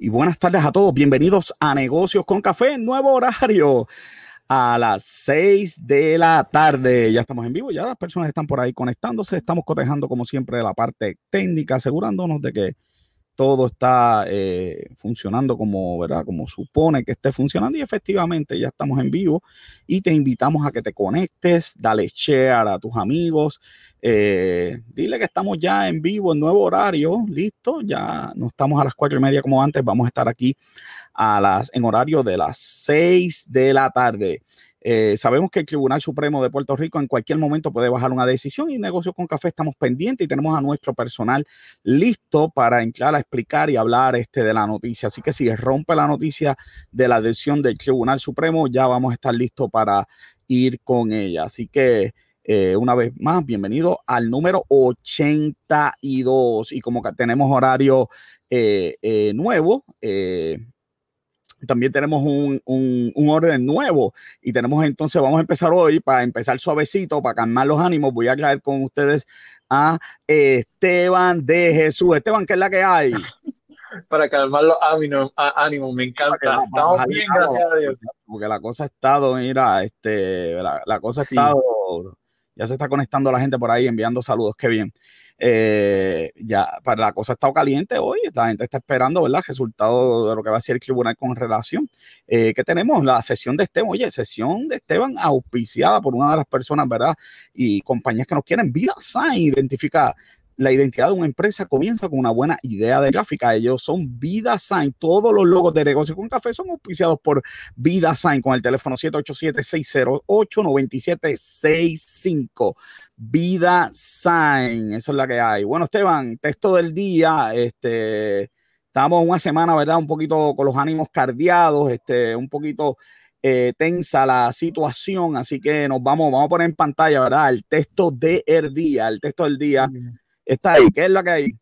y buenas tardes a todos. Bienvenidos a Negocios con Café, nuevo horario a las 6 de la tarde. Ya estamos en vivo, ya las personas están por ahí conectándose. Estamos cotejando como siempre la parte técnica, asegurándonos de que todo está eh, funcionando como, ¿verdad? como supone que esté funcionando y efectivamente ya estamos en vivo y te invitamos a que te conectes, dale share a tus amigos, eh, dile que estamos ya en vivo, en nuevo horario, listo, ya no estamos a las cuatro y media como antes, vamos a estar aquí a las, en horario de las seis de la tarde. Eh, sabemos que el Tribunal Supremo de Puerto Rico en cualquier momento puede bajar una decisión y Negocios con Café estamos pendientes y tenemos a nuestro personal listo para entrar a explicar y hablar este de la noticia. Así que si rompe la noticia de la decisión del Tribunal Supremo, ya vamos a estar listos para ir con ella. Así que eh, una vez más, bienvenido al número 82. Y como que tenemos horario eh, eh, nuevo, también tenemos un, orden nuevo y tenemos entonces, vamos a empezar hoy para empezar suavecito, para calmar los ánimos. Voy a traer con ustedes a Esteban de Jesús. Esteban, ¿qué es la que hay? Para calmar los ánimos, me encanta. Estamos bien, gracias a Dios. Porque la cosa ha estado, mira, este, la, cosa ha estado ya se está conectando la gente por ahí enviando saludos, qué bien. Eh, ya, para la cosa ha estado caliente hoy, la gente está esperando, ¿verdad? Resultado de lo que va a ser el tribunal con relación. Eh, ¿Qué tenemos? La sesión de Esteban, oye, sesión de Esteban auspiciada por una de las personas, ¿verdad? Y compañías que nos quieren. Vida Sign identifica la identidad de una empresa comienza con una buena idea de gráfica. Ellos son Vida Sign. Todos los logos de negocio con café son auspiciados por Vida Sign con el teléfono 787-608-9765. Vida Sign, esa es la que hay. Bueno, Esteban, texto del día. Este, estamos una semana, ¿verdad? Un poquito con los ánimos cardiados, este, un poquito eh, tensa la situación, así que nos vamos, vamos a poner en pantalla, ¿verdad? El texto del día, el texto del día está ahí. ¿Qué es lo que hay?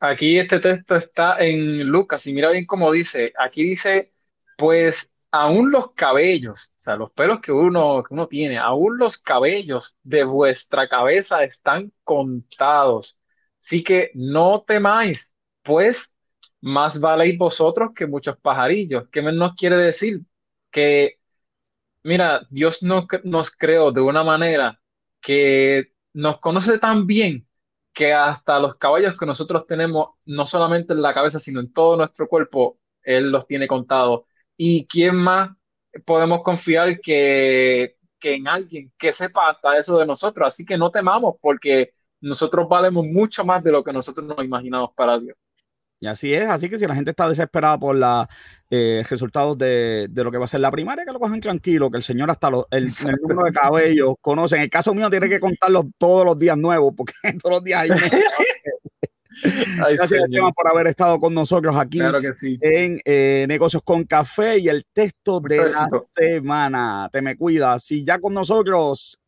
Aquí este texto está en Lucas y mira bien cómo dice. Aquí dice, pues aún los cabellos, o sea, los pelos que uno, que uno tiene, aún los cabellos de vuestra cabeza están contados. Así que no temáis, pues más valéis vosotros que muchos pajarillos. ¿Qué nos quiere decir? Que, mira, Dios no, nos creó de una manera que nos conoce tan bien que hasta los caballos que nosotros tenemos, no solamente en la cabeza, sino en todo nuestro cuerpo, Él los tiene contados. ¿Y quién más podemos confiar que, que en alguien que sepa hasta eso de nosotros? Así que no temamos porque nosotros valemos mucho más de lo que nosotros nos imaginamos para Dios. Y así es, así que si la gente está desesperada por los eh, resultados de, lo que va a ser la primaria, que lo cojan tranquilo, que el señor hasta el, número de cabellos conoce. En el caso mío tiene que contarlos todos los días nuevos, porque todos los días hay Gracias por haber estado con nosotros aquí en eh, Negocios con Café y el texto de la semana. Te me cuidas. Si ya con nosotros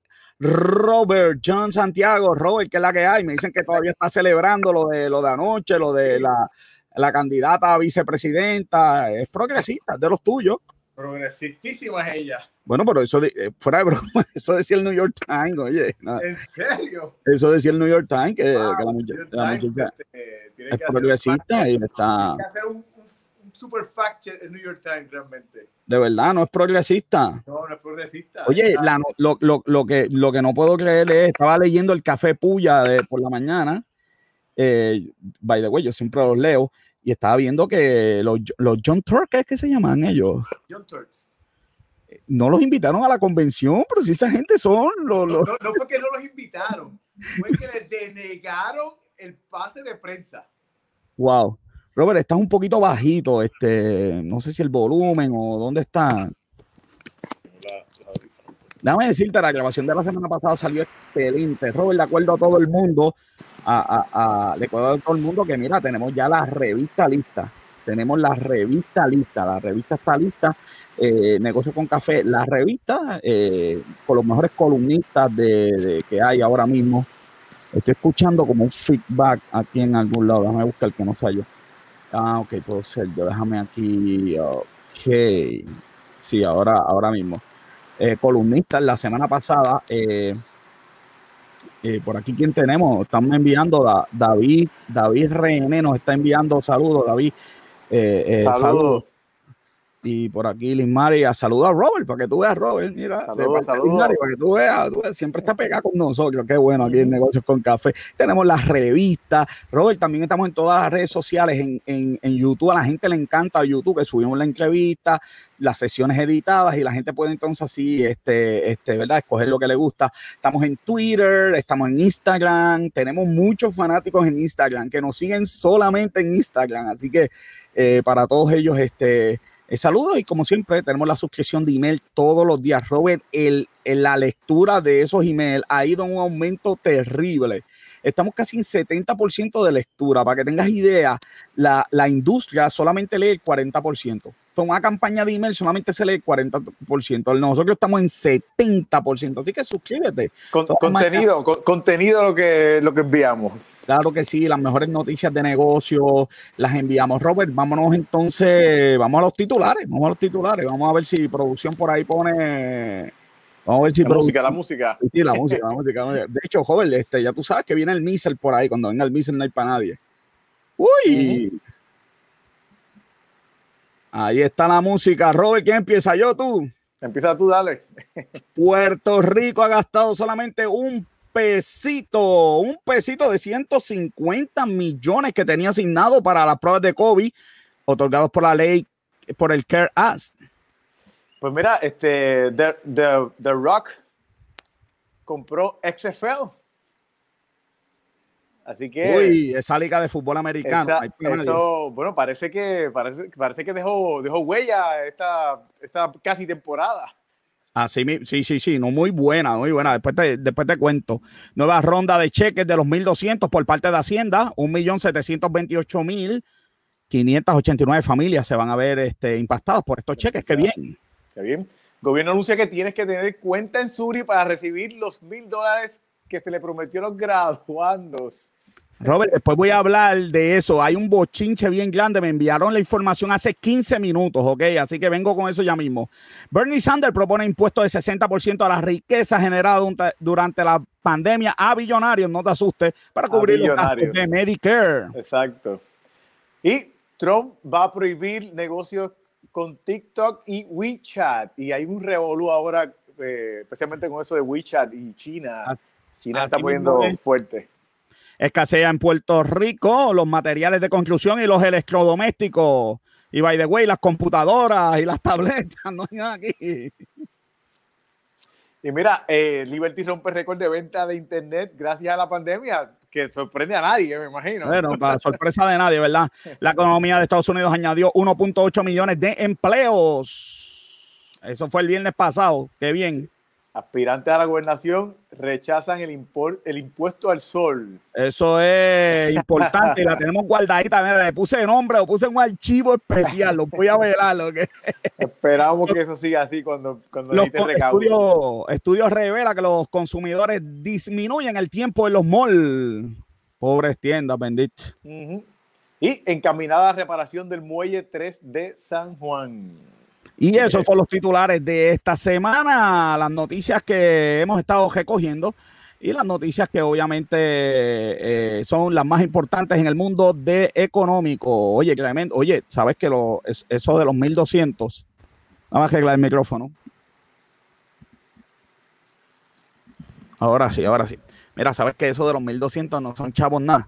Robert John Santiago, Robert, que es la que hay. Me dicen que todavía está celebrando lo de lo de anoche, lo de la, la candidata a vicepresidenta. Es progresista, de los tuyos. Progresistísima es ella. Bueno, pero eso eh, fuera de broma, eso decía el New York Times, oye. ¿En serio? Eso decía el New York Times, que, la, muchacha, es progresista y está. que hacer un super fact el New York Times realmente. De verdad, no es progresista. No, no es progresista. Oye, lo, lo, lo, que, lo que no puedo creer es, estaba leyendo el Café Puya de, por la mañana, eh, by the way, yo siempre los leo, y estaba viendo que los, los John Turks, ¿es que se llaman ellos? John Turks. No los invitaron a la convención, pero si esa gente son los... No, no, no fue que no los invitaron, fue que les denegaron el pase de prensa. Wow. Robert, estás un poquito bajito, este, no sé si el volumen o dónde está. Déjame decirte, la grabación de la semana pasada salió excelente. Robert, de acuerdo a todo el mundo, a, a, de acuerdo a todo el mundo, que mira, tenemos ya la revista lista. Tenemos la revista lista. La revista está lista. Eh, Negocio con Café, la revista eh, con los mejores columnistas de, que hay ahora mismo. Estoy escuchando como un feedback aquí en algún lado. Déjame buscar que no sea yo. Ah, ok, puedo ser yo. Déjame aquí. Ok. Sí, ahora, ahora mismo. Eh, columnista, la semana pasada, eh, eh, por aquí, ¿quién tenemos? Estamos enviando a David, David René nos está enviando saludos, David. Eh, Saludos. saludos. Y por aquí Liz María, saluda a Robert, para que tú veas, Robert, mira, Saludos, saludos. Para que tú veas, tú veas, siempre está pegada con nosotros, qué bueno, aquí en Negocios con Café. Tenemos las revistas, Robert, también estamos en todas las redes sociales, en, en, en YouTube, a la gente le encanta YouTube, que subimos la entrevista, las sesiones editadas y la gente puede entonces así, este, este, ¿verdad? Escoger lo que le gusta. Estamos en Twitter, estamos en Instagram, tenemos muchos fanáticos en Instagram que nos siguen solamente en Instagram, así que eh, para todos ellos, este, saludos y como siempre tenemos la suscripción de email todos los días. Robert, la lectura de esos emails ha ido en un aumento terrible. Estamos casi en 70% de lectura. Para que tengas idea, la, la industria solamente lee el 40%. Con una campaña de email solamente se lee el 40%. Nosotros estamos en 70%. Así que suscríbete. Con- contenido, con- contenido lo que, lo que enviamos. Claro que sí, las mejores noticias de negocio las enviamos. Robert, vámonos entonces, vamos a los titulares, vamos a los titulares, vamos a ver si producción por ahí pone, vamos a ver si La música, la música. Sí, la música, la música. De hecho, joven, este, ya tú sabes que viene el Missel por ahí, cuando venga el Missel no hay para nadie. Uy. Ahí está la música. Robert, ¿quién empieza? Yo, tú. Empieza tú, dale. Puerto Rico ha gastado solamente un pesito, un pesito de 150 millones que tenía asignado para las pruebas de COVID, otorgados por la ley, por el CARE Act. Pues mira, este, The, The- The Rock compró XFL. Así que Uy, esa liga de fútbol americano. esa- eso, bueno, parece que parece, parece que dejó, dejó huella esta, esta casi temporada. Así, sí, sí, sí, no, muy buena, muy buena. Después te, después te cuento. Nueva ronda de cheques de los 1.200 por parte de Hacienda. 1.728.589 familias se van a ver este, impactadas por estos cheques. Qué bien. ¿Está bien? Gobierno anuncia que tienes que tener cuenta en Suri para recibir los mil dólares que se le prometió a los graduandos. Robert, después voy a hablar de eso. Hay un bochinche bien grande. Me enviaron la información hace 15 minutos, ¿ok? Así que vengo con eso ya mismo. Bernie Sanders propone impuestos de 60% a la riqueza generada durante- la pandemia a billonarios, no te asustes, para cubrir los gastos de Medicare. Exacto. Y Trump va a prohibir negocios con TikTok y WeChat. Y hay un revolú ahora, eh, especialmente con eso de WeChat y China. China así está poniendo es. fuerte. Escasea en Puerto Rico los materiales de construcción y los electrodomésticos. Y by the way, las computadoras y las tabletas, no hay nada aquí. Y mira, eh, Liberty rompe récord de venta de Internet gracias a la pandemia, que sorprende a nadie, me imagino. Bueno, para sorpresa de nadie, ¿verdad? La economía de Estados Unidos añadió 1.8 millones de empleos. Eso fue el viernes pasado. Qué bien. Aspirantes a la gobernación rechazan el, impor- el impuesto al sol. Eso es importante y la tenemos guardadita. Mira, le puse nombre, lo puse en un archivo especial. Lo voy a velar. Lo que... Esperamos que eso siga así cuando, cuando Los estudios, estudios revela que los consumidores disminuyen el tiempo en los malls. Pobres tiendas, bendito. Y encaminada a reparación del muelle 3 de San Juan. Y esos son los titulares de esta semana, las noticias que hemos estado recogiendo y las noticias que obviamente eh, son las más importantes en el mundo de económico. Oye, Clement, oye, ¿sabes que lo, es- eso de los 1200? Vamos a arreglar el micrófono. Ahora sí, ahora sí. Mira, ¿sabes que eso de los 1200 no son chavos nada?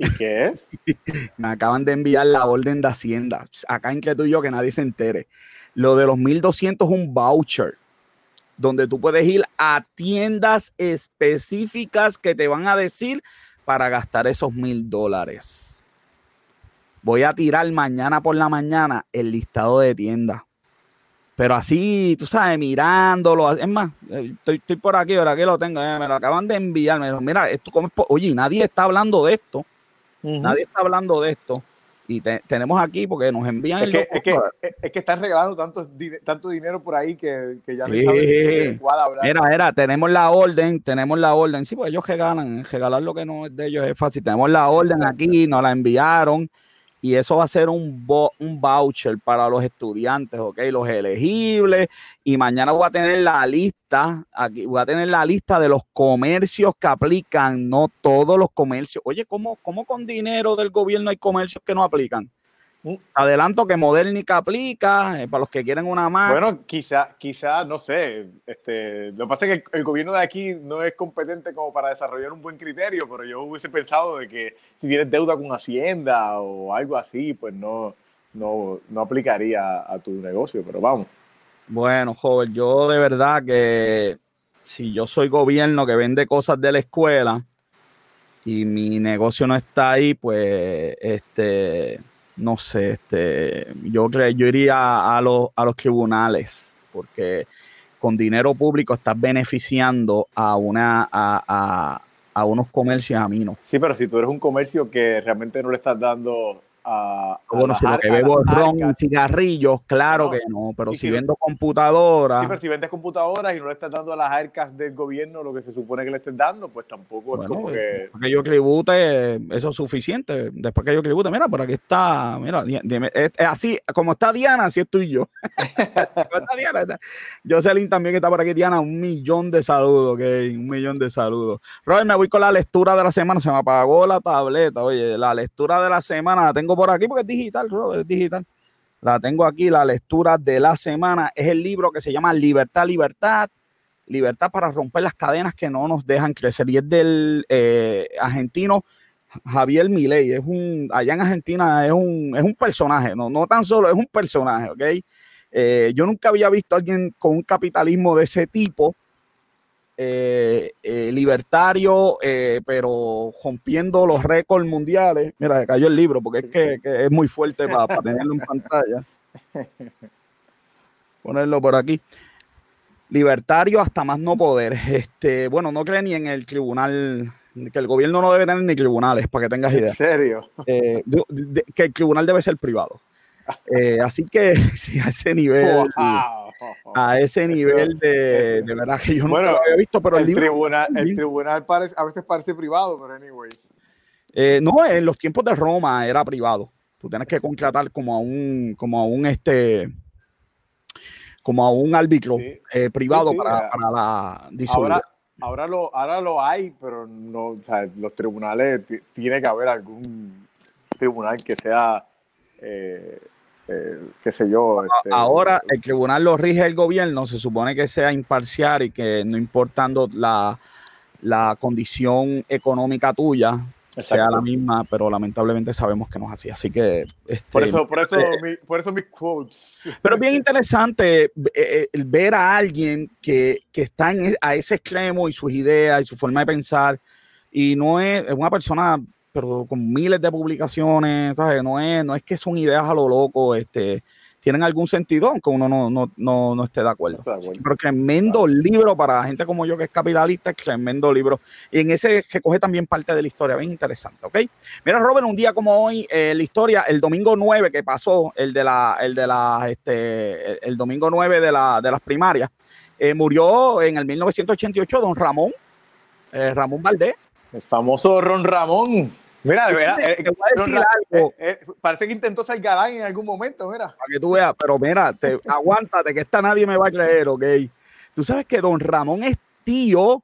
¿Y qué es? Me acaban de enviar la orden de Hacienda. Acá entre tú y yo, que nadie se entere. Lo de los 1200 es un voucher donde tú puedes ir a tiendas específicas que te van a decir para gastar esos mil dólares. Voy a tirar mañana por la mañana el listado de tiendas. Pero así, tú sabes, mirándolo. Es más, eh, estoy, por aquí, ahora que lo tengo. eh, me lo acaban de enviar. Me dijo, mira, esto cómo es po-". Oye, nadie está hablando de esto. Nadie está hablando de esto. Y te- tenemos aquí porque nos envían Es el que, es, que, es- que están regalando tantos di- tanto dinero por ahí que, que ya no Sí. saben cuál hablar. Mira, mira, tenemos la orden, tenemos la orden. Sí, pues ellos regalan, regalar lo que no es de ellos es fácil. Tenemos la orden Exacto. aquí, nos la enviaron y eso va a ser un, un voucher para los estudiantes, ¿ok? Los elegibles. Y mañana voy a tener la lista, aquí voy a tener la lista de los comercios que aplican, no todos los comercios. Oye, ¿cómo, cómo con dinero del gobierno hay comercios que no aplican? Adelanto que Modernica aplica eh, para los que quieren una más. Bueno, quizá, quizá, no sé. Este, lo que pasa es que el, el gobierno de aquí no es competente como para desarrollar un buen criterio, pero yo hubiese pensado de que si tienes deuda con Hacienda o algo así, pues no, no, no aplicaría a tu negocio, pero vamos. Bueno, joven, yo de verdad que si yo soy gobierno que vende cosas de la escuela y mi negocio no está ahí, pues este no sé, este yo yo iría a los a los tribunales porque con dinero público estás beneficiando a una a, a, a unos comercios a mí no. Sí, pero si tú eres un comercio que realmente no le estás dando a. a Bueno, si lo que bebo es ron y cigarrillos, claro No. que no, pero si si- vendo computadora, Sí, pero si vendes computadoras y no le estás dando a las arcas del gobierno lo que se supone que le estés dando, pues tampoco es Bueno, como eh, que. que yo tribute, eso es suficiente. Después que yo tribute, mira, por aquí está, mira, di- dime, es, es así, como está Diana, así estoy yo. Diana, Jocelyn también está por aquí, Diana, un millón de saludos, ok, un millón de saludos. Robert, me voy con la lectura de la semana, se me apagó la tableta, oye, la lectura de la semana la tengo por aquí porque es digital, es digital. La tengo aquí, la lectura de la semana es el libro que se llama Libertad, Libertad, Libertad para romper las cadenas que no nos dejan crecer. Y es del eh, argentino Javier Milei. Es un, allá en Argentina es un, es un personaje, no, no tan solo, es un personaje, ¿ok? Eh, yo nunca había visto a alguien con un capitalismo de ese tipo, eh, eh, libertario, eh, pero rompiendo los récords mundiales. Mira, se cayó el libro porque es que, que es muy fuerte para, tenerlo en pantalla. Ponerlo por aquí. Libertario hasta más no poder. Este, bueno, no cree ni en el tribunal, que el gobierno no debe tener ni tribunales, para que tengas En idea. serio. Eh, de- que el tribunal debe ser privado. Eh, así que sí, a ese nivel, Wow. A ese nivel de, de verdad que yo nunca Bueno, lo había visto, pero el, el libro, tribunal, el tribunal parece, a veces parece privado, pero anyway. eh, no, en los tiempos de Roma era privado. Tú tienes que contratar como a un, como a un este, como a un árbitro Sí. eh, privado Sí, sí, para, eh, para la disolución. Ahora, ahora, lo, ahora lo hay, pero no, o sea, los tribunales, ti- tiene que haber algún tribunal que sea, eh, eh, qué sé yo. este, Ahora el tribunal lo rige el gobierno, se supone que sea imparcial y que no importando la, la condición económica tuya, sea la misma, pero lamentablemente sabemos que no es así. Así que este, Por eso, por eso, eh, mi- por eso mis quotes. Pero es bien interesante eh, eh, el ver a alguien que, que está en, e- a ese extremo y sus ideas y su forma de pensar, y no es, es una persona pero con miles de publicaciones, ¿sabes? No, es, no es que son ideas a lo loco, este, tienen algún sentido, aunque uno no, no, no, no esté de acuerdo. estoy de acuerdo. Pero tremendo libro para gente como yo que es capitalista, tremendo libro. Y en ese que coge también parte de la historia, bien interesante, ¿ok? Mira, Robert, un día como hoy, eh, la historia, el domingo 9 que pasó, el de la, el de la, este, el, el domingo 9 de, la, de las primarias, eh, murió en el 1988 don Ramón, eh, Ramón Valdés. El famoso Ron Ramón. Mira, de verdad. eh, Te voy a Ron decir algo. eh, eh, parece que intentó ser galán en algún momento, mira. para que tú veas, pero mira, te, aguántate, que esta nadie me va a creer, ¿ok? Tú sabes que don Ramón es tío,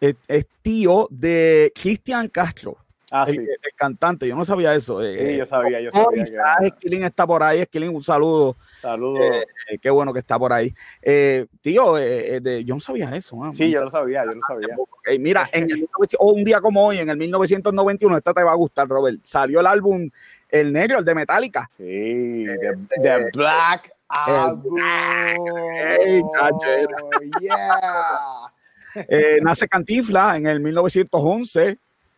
es, es tío de Cristian Castro, Ah, el, sí. el cantante, yo no sabía eso. Sí, eh, yo sabía, yo oh, sabía. que Esquilín está por ahí, Esquilín, un saludo, Saludos. eh, qué bueno que está por ahí. Eh, tío, eh, eh, de- yo no sabía eso. ah, Sí, yo lo sabía, yo lo sabía. Mira, en el 1900 o un día como hoy, en el 1991, esta te va a gustar, Robert, salió el álbum El Negro, el de Metallica. Sí, The, the Black Album. Yeah. Eh, nace Cantinfla en el 1911.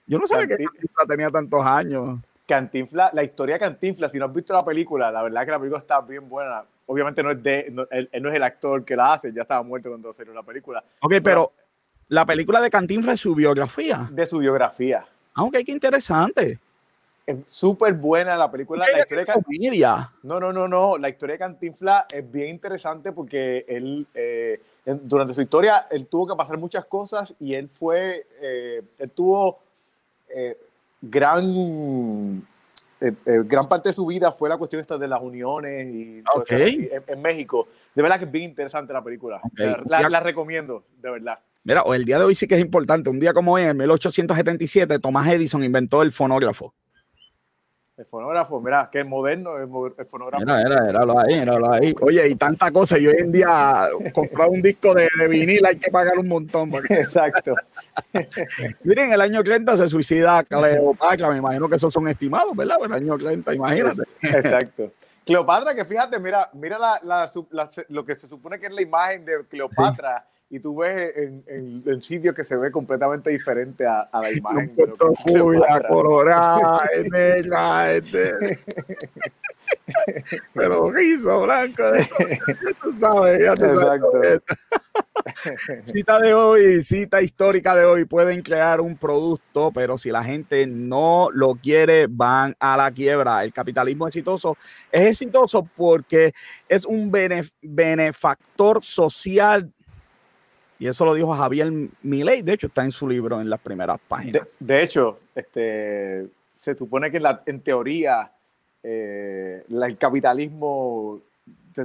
Yo no sabía que Cantin- Cantinfla tenía tantos años. Cantinfla, la historia de Cantinfla, si no has visto la película, la verdad que la película está bien buena. Obviamente no es de, no- él, él no es el actor que la hace, ya estaba muerto cuando salió la película, Ok, pero la película de Cantinfla es su biografía. de su biografía. Aunque qué interesante. Es súper buena la película. ¿Qué La historia de Can- comedia? No, no, no, no. La historia de Cantinfla es bien interesante porque él, eh, durante su historia, él tuvo que pasar muchas cosas y él fue, eh, él tuvo eh, gran, eh, eh, gran parte de su vida fue la cuestión esta de las uniones y todo Ok. eso en, en México. De verdad que es bien interesante la película. Ok. La, la- la recomiendo, de verdad. Mira, el día de hoy sí que es importante. Un día como hoy, en 1877, Tomás Edison inventó el fonógrafo. El fonógrafo, mira, qué moderno el, el fonógrafo. Mira, era, era lo ahí, era lo ahí. Oye, y tanta cosa. Y hoy en día comprar un disco de, de vinil hay que pagar un montón. Porque... Exacto. Miren, el año 30 se suicida Cleopatra. Me imagino que esos son estimados, ¿verdad? El año 30, imagínate. Exacto. Cleopatra, que fíjate, mira, mira la, la, la, lo que se supone que es la imagen de Cleopatra. Sí y tú ves en, en, en sitios que se ve completamente diferente a, a la imagen. Julia, colorada, negra, este. Pero rizo blanco, eso sabe, ya Exacto. cita de hoy, cita histórica de hoy, pueden crear un producto, pero si la gente no lo quiere, van a la quiebra. El capitalismo exitoso es exitoso porque es un benef benefactor social y eso lo dijo Javier Milei, de hecho está en su libro en las primeras páginas. De, de hecho, este, se supone que la, en teoría eh, la, el capitalismo se,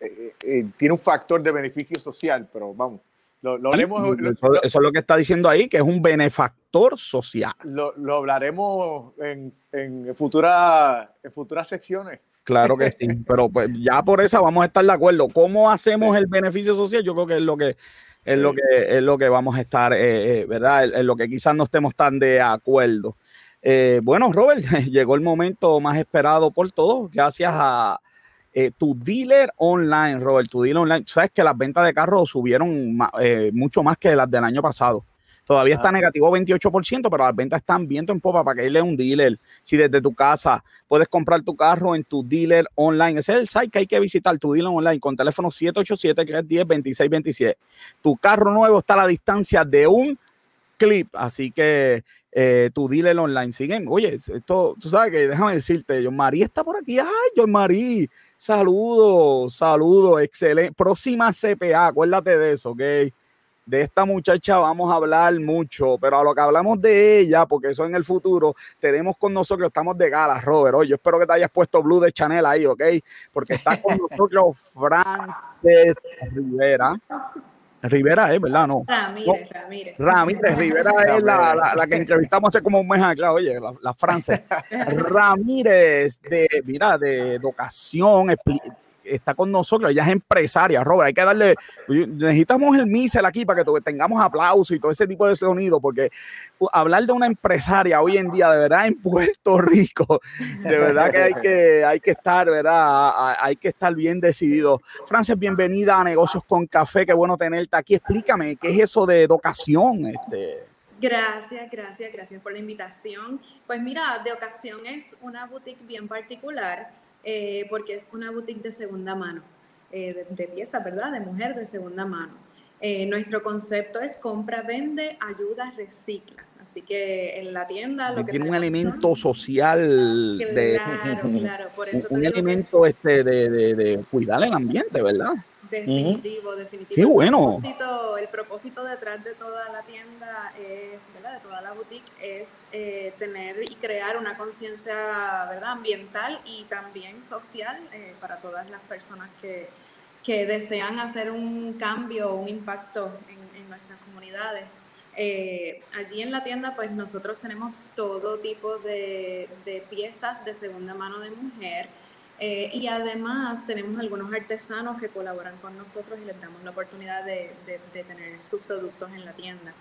eh, eh, tiene un factor de beneficio social, pero vamos, lo, lo haremos, eso, lo, eso, es lo que está diciendo ahí, que es un benefactor social. Lo, lo hablaremos en, en, futura, en futuras secciones. Claro que sí, pero pues ya por esa vamos a estar de acuerdo. ¿Cómo hacemos el beneficio social? Yo creo que es lo que es lo que es lo que vamos a estar, eh, eh, ¿verdad? En lo que quizás no estemos tan de acuerdo. Eh, bueno, Robert, llegó el momento más esperado por todos, gracias a eh, tu dealer online, Robert, tu dealer online. Sabes que las ventas de carros subieron mucho más que las del año pasado. Todavía está negativo 28%, pero las ventas están viento en popa para que irle a un dealer. Si desde tu casa puedes comprar tu carro en tu dealer online, ese es el site que hay que visitar, tu dealer online, con teléfono 787-310-2627. Tu carro nuevo está a la distancia de un clip, así que eh, tu dealer online. Siguen, oye, esto, tú sabes que déjame decirte, John Marí está por aquí. Ay, John Marí, saludos, saludos, excelente. Próxima CPA, acuérdate de eso, ok de esta muchacha vamos a hablar mucho, pero a lo que hablamos de ella, porque eso en el futuro, tenemos con nosotros, estamos de gala, Robert. Oye, yo espero que te hayas puesto Blue de Chanel ahí, ¿ok? Porque está con nosotros Frances Rivera. Rivera es, ¿verdad? No. Ramírez, Ramírez. Ramírez, Rivera es la, la, la, que entrevistamos hace como un mes acá, oye, la, la Frances. Ramírez, de, mira, de educación, está con nosotros, ella es empresaria, Robert, hay que darle, necesitamos el mísel aquí para que tengamos aplausos y todo ese tipo de sonido, porque hablar de una empresaria hoy en día, de verdad, en Puerto Rico, de verdad que hay que, hay que estar, ¿verdad? Hay que estar bien decidido. Frances, bienvenida a Negocios con Café, qué bueno tenerte aquí. Explícame, ¿qué es eso de educación? Este? Gracias, gracias, gracias por la invitación. Pues mira, de ocasión es una boutique bien particular eh, porque es una boutique de segunda mano, eh, de, de pieza, ¿verdad? De mujer de segunda mano. Eh, nuestro concepto es compra, vende, ayuda, recicla. Así que en la tienda lo que tiene un elemento son, social claro, de claro, por eso un, un elemento este de, de, de, cuidar el ambiente, ¿verdad? Definitivo, uh -huh. definitivo. Qué bueno. El propósito, el propósito, detrás de toda la tienda es, ¿verdad? De toda la boutique es eh, tener y crear una conciencia, ¿verdad? Ambiental y también social eh, para todas las personas que, que, desean hacer un cambio, un impacto en, en nuestras comunidades. Eh, allí en la tienda, pues nosotros tenemos todo tipo de, de piezas de segunda mano de mujer eh, y además tenemos algunos artesanos que colaboran con nosotros y les damos la oportunidad de, de, de tener sus productos en la tienda.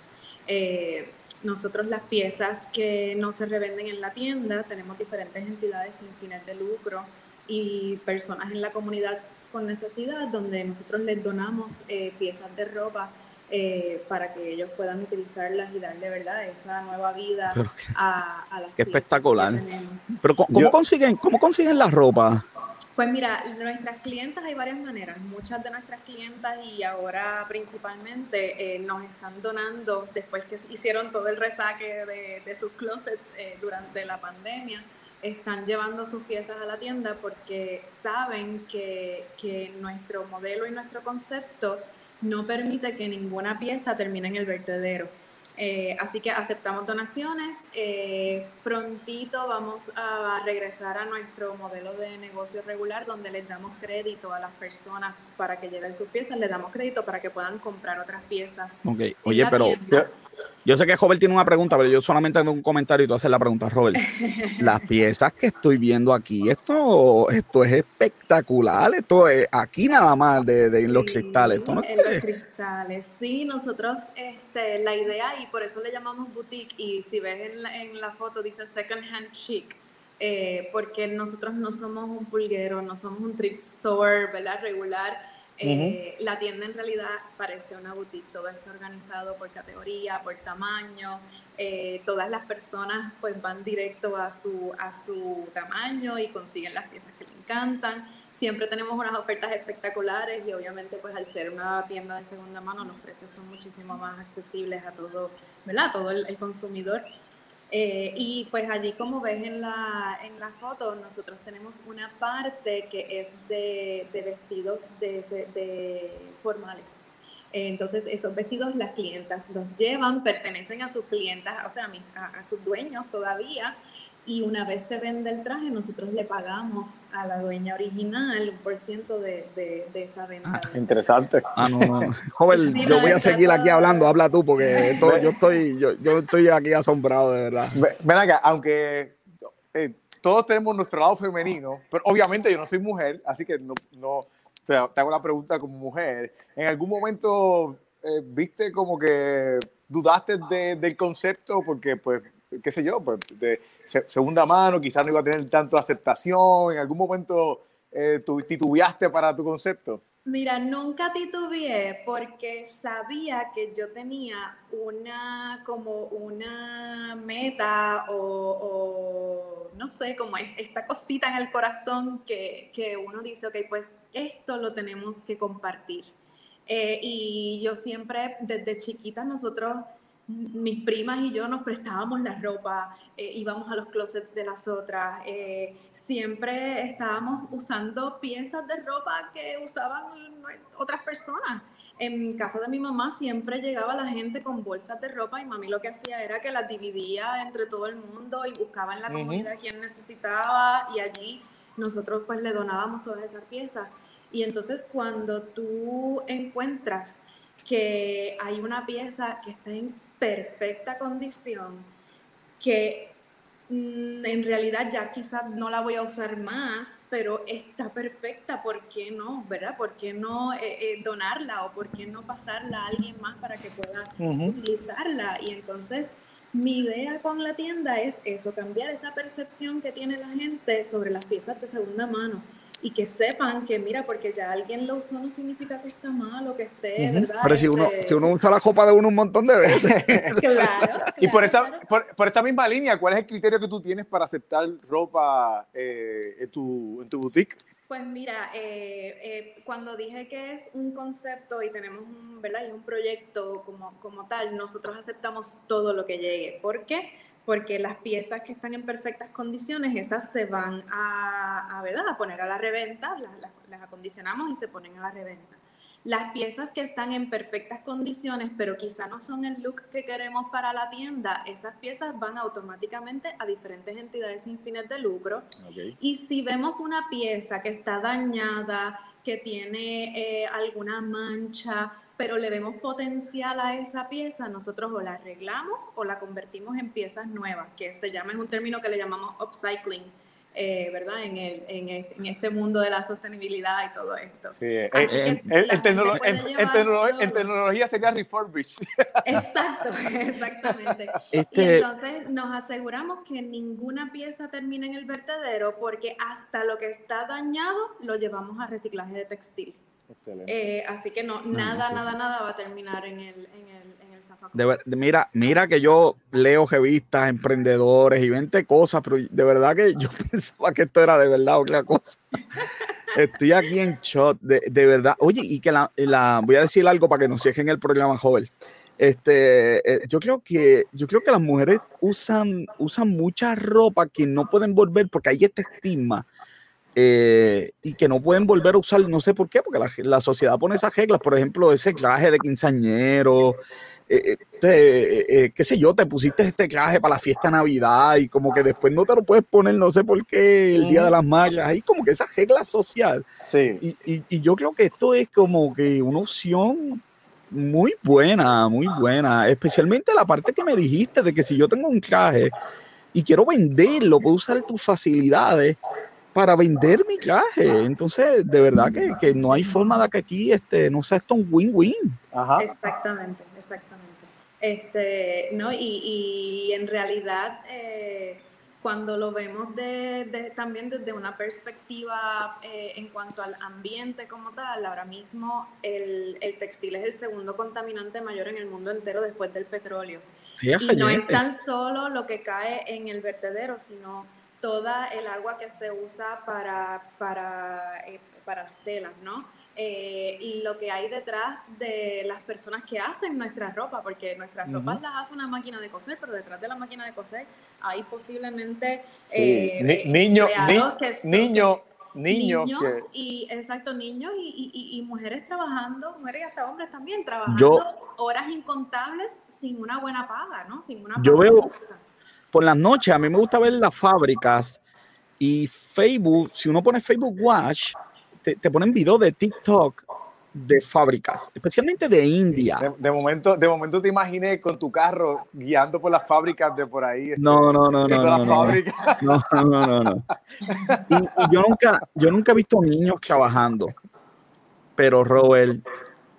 Eh, nosotros las piezas que no se revenden en la tienda, tenemos diferentes entidades sin fines de lucro y personas en la comunidad con necesidad donde nosotros les donamos eh, piezas de ropa eh, para que ellos puedan utilizarlas y darle verdad esa nueva vida Pero, a, a, las Qué espectacular. Pero ¿cómo, Yo, consiguen, ¿cómo consiguen la ropa? Pues mira, nuestras clientas hay varias maneras. Muchas de nuestras clientas y ahora principalmente eh, nos están donando después que hicieron todo el resaque de, de sus closets eh, durante la pandemia. Están llevando sus piezas a la tienda porque saben que, que nuestro modelo y nuestro concepto no permite que ninguna pieza termine en el vertedero. Eh, así que aceptamos donaciones. Eh, prontito vamos a regresar a nuestro modelo de negocio regular donde les damos crédito a las personas para que lleven sus piezas, les damos crédito para que puedan comprar otras piezas. Ok, oye, pero, Yo sé que Robert tiene una pregunta, pero yo solamente tengo un comentario y tú haces la pregunta, Robert. Las piezas que estoy viendo aquí, esto, esto es espectacular. Esto es aquí nada más de, de los Sí, cristales. Esto no en es- los cristales. Sí, nosotros, este, la idea, y por eso le llamamos boutique, y si ves en la, en la foto dice second hand chic, eh, porque nosotros no somos un pulguero, no somos un thrift store, ¿verdad? Regular. Eh, La tienda en realidad parece una boutique, todo está organizado por categoría, por tamaño, eh, todas las personas pues van directo a su, a su tamaño y consiguen las piezas que les encantan. Siempre tenemos unas ofertas espectaculares y obviamente pues al ser una tienda de segunda mano los precios son muchísimo más accesibles a todo, ¿verdad? Todo el consumidor. Eh, y pues allí como ves en la, en la foto, nosotros tenemos una parte que es de, de vestidos de, de formales. Entonces esos vestidos las clientas los llevan, pertenecen a sus clientas, o sea, a, mis- a sus dueños todavía. Y una vez se vende el traje, nosotros le pagamos a la dueña original un por ciento de, de, de esa venta. Ah, Interesante. Ah, no, no. Robert, Sí, yo voy a seguir aquí todo- hablando. Habla tú, porque esto- yo, estoy, yo, yo estoy aquí asombrado, de verdad. Ve- Ven acá, aunque eh, todos tenemos nuestro lado femenino, pero obviamente yo no soy mujer, así que no, no te, te hago la pregunta como mujer. ¿En algún momento eh, viste como que dudaste de- del concepto? Porque, pues, qué sé yo, pues, de se- segunda mano, quizás no iba a tener tanto aceptación. ¿En algún momento eh, tú titubeaste para tu concepto? Mira, nunca titubeé porque sabía que yo tenía una, como una meta o, o no sé, como es- esta cosita en el corazón que, que uno dice, ok, pues esto lo tenemos que compartir. Eh, y yo siempre, desde chiquita, nosotros, mis primas y yo nos prestábamos la ropa, eh, íbamos a los closets de las otras, eh, siempre estábamos usando piezas de ropa que usaban otras personas. En casa de mi mamá siempre llegaba la gente con bolsas de ropa y mami lo que hacía era que las dividía entre todo el mundo y buscaba en la comunidad quien necesitaba y allí nosotros pues le donábamos todas esas piezas. Y entonces cuando tú encuentras que hay una pieza que está en perfecta condición, que mm, en realidad ya quizás no la voy a usar más, pero está perfecta, ¿por qué no? ¿Verdad? ¿Por qué no eh, eh, donarla o por qué no pasarla a alguien más para que pueda utilizarla? Y entonces mi idea con la tienda es eso, cambiar esa percepción que tiene la gente sobre las piezas de segunda mano y que sepan que, mira, porque ya alguien lo usó no significa que está malo, que esté. ¿verdad? Pero si uno, Este, si uno usa la copa de uno un montón de veces. Claro. Y por esa, claro. por, por esa misma línea, ¿cuál es el criterio que tú tienes para aceptar ropa eh, en, tu, en tu boutique? Pues mira, eh, eh, cuando dije que es un concepto y tenemos un, ¿verdad? y un proyecto como, como tal, nosotros aceptamos todo lo que llegue. ¿Por qué? Porque las piezas que están en perfectas condiciones, esas se van a, a, ¿verdad? a poner a la reventa, las, las- las acondicionamos y se ponen a la reventa. Las piezas que están en perfectas condiciones, pero quizá no son el look que queremos para la tienda, esas piezas van automáticamente a diferentes entidades sin fines de lucro y si vemos una pieza que está dañada, que tiene eh, alguna mancha, pero le vemos potencial a esa pieza, nosotros o la arreglamos o la convertimos en piezas nuevas, que se llama, es un término que le llamamos upcycling, eh, ¿verdad? En, el, en, este, en este mundo de la sostenibilidad y todo esto. Sí, eh, eh, en, tecnolo- en- tecnolo- tecnología sería refurbish. Exacto, exactamente. Y Este, entonces nos aseguramos que ninguna pieza termine en el vertedero porque hasta lo que está dañado lo llevamos a reciclaje de textil. Excelente. Eh, así que no, nada, ok. nada, nada va a terminar en el, en el, en el zafacón. De ver- de- mira, mira que yo leo revistas, emprendedores y 20 cosas, pero de verdad que yo pensaba que esto era de verdad otra cosa. Estoy aquí en shot, de, de verdad. Oye, y que la, la- voy a decir algo para que nos cierren el programa, joven. Este, eh, yo creo que yo creo que las mujeres usan usan mucha ropa que no pueden volver porque hay este estigma eh, y que no pueden volver a usar, no sé por qué, porque la, la sociedad pone esas reglas, por ejemplo, ese traje de quinceañero, eh, te- eh, eh, qué sé yo, te pusiste este traje para la fiesta de Navidad y como que después no te lo puedes poner, no sé por qué, el Día de las Mayas, ahí como que esa regla social. Sí. Y, y- y yo creo que esto es como que una opción muy buena, muy buena. Especialmente la parte que me dijiste de que si yo tengo un traje y quiero venderlo, puedo usar tus facilidades para vender mi traje. Entonces, de verdad que, que no hay forma de que aquí este, no sea esto un win-win. Ajá. Exactamente, exactamente. Este, ¿no? Y, y en realidad, eh, cuando lo vemos de, de- también desde una perspectiva eh, en cuanto al ambiente como tal, ahora mismo el, el textil es el segundo contaminante mayor en el mundo entero después del petróleo. Sí, Y no es tan solo lo que cae en el vertedero, sino toda el agua que se usa para, para, eh, para las telas, ¿no? Eh, y lo que hay detrás de las personas que hacen nuestra ropa, porque nuestras ropas las hace una máquina de coser, pero detrás de la máquina de coser hay posiblemente Sí. eh, Ni- eh, niño, empleados ni- que son- niño, niños niños que- y exacto niños y, y- y- mujeres trabajando mujeres y hasta hombres también trabajando Yo- horas incontables sin una buena paga no sin una Yo paga veo- justa. Por las noches a mí me gusta ver las fábricas y Facebook, si uno pone Facebook Watch, te, te ponen videos de TikTok de fábricas, especialmente de India. De, de momento, de momento te imaginé con tu carro guiando por las fábricas de por ahí. No, no, no, no, no. No, no, no, no. Y, y yo nunca, yo nunca he visto niños trabajando, pero Robert,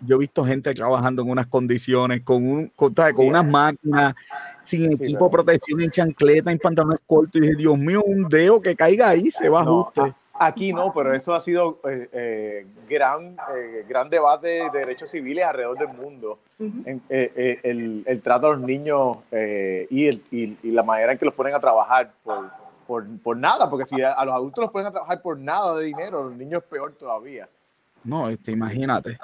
yo he visto gente trabajando en unas condiciones, con un, con, con Sí. unas máquinas, sin Sí, equipo de protección, en chancleta, en pantalones cortos, y dije, Dios mío, un dedo que caiga ahí se va No, justo. a- aquí no, pero eso ha sido eh, eh, gran, eh, gran debate de derechos civiles alrededor del mundo. En- eh, eh, el, el trato a los niños eh, y, el- y- y la manera en que los ponen a trabajar por, por, por nada, porque si a, a los adultos los ponen a trabajar por nada de dinero, los niños peor todavía. No, este, imagínate.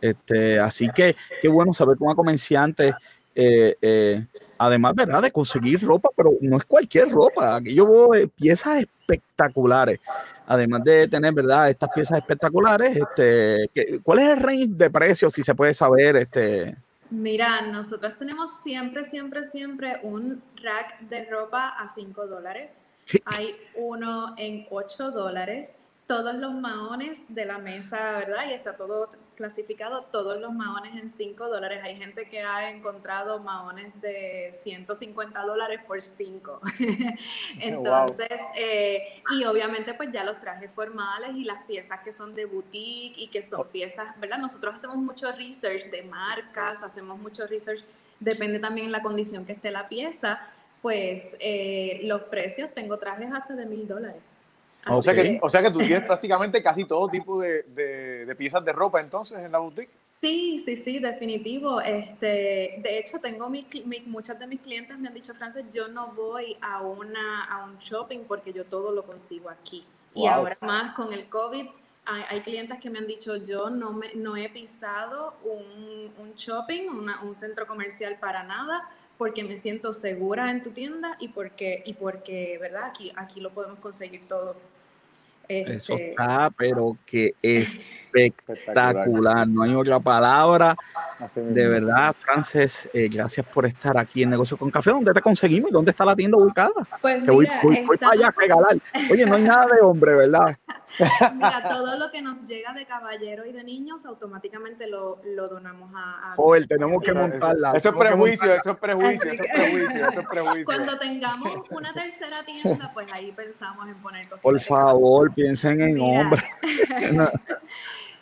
Este, así que qué bueno saber que una comerciante, eh, eh, además, ¿verdad? De conseguir ropa, pero no es cualquier ropa. Aquí yo veo eh, piezas espectaculares. Además de tener, ¿verdad? Estas piezas espectaculares, este, ¿qué- ¿cuál es el range de precios, si se puede saber? Este, Mira, nosotros tenemos siempre, siempre, siempre un rack de ropa a 5 dólares. Hay uno en 8 dólares. Todos los maones de la mesa, ¿verdad? Y está todo clasificado, todos los maones en 5 dólares. Hay gente que ha encontrado maones de 150 dólares por 5. Entonces, eh, y obviamente pues ya los trajes formales y las piezas que son de boutique y que son piezas, ¿verdad? Nosotros hacemos mucho research de marcas, hacemos mucho research, depende también la condición que esté la pieza, pues eh, los precios, tengo trajes hasta de mil dólares. O, sea que, o sea que tú tienes prácticamente casi todo tipo de, de- de piezas de ropa entonces en la boutique. Sí, sí, sí, definitivo. Este, de hecho, tengo mi, cli- mi- muchas de mis clientes me han dicho, Frances, yo no voy a una a un shopping porque yo todo lo consigo aquí. Y ahora más con el COVID, hay, hay clientes que me han dicho, yo no me no he pisado un, un shopping, una- un centro comercial para nada, porque me siento segura en tu tienda y porque y porque, verdad, aquí aquí lo podemos conseguir todo. eso Este, está, pero que Espectacular. No hay otra palabra. De verdad, Frances, eh, gracias por estar aquí en Negocio con Café. ¿Dónde te conseguimos y dónde está la tienda ubicada? pues Que voy, voy- voy para allá a regalar. Oye, no hay nada de hombre, ¿verdad? Mira, todo lo que nos llega de caballero y de niños automáticamente lo, lo donamos a... a- Joder, tenemos que montarla. Eso es prejuicio, eso es prejuicio, eso es prejuicio, eso es prejuicio. Cuando tengamos una tercera tienda, pues ahí pensamos en poner cosas. Por favor, piensen en hombres. No,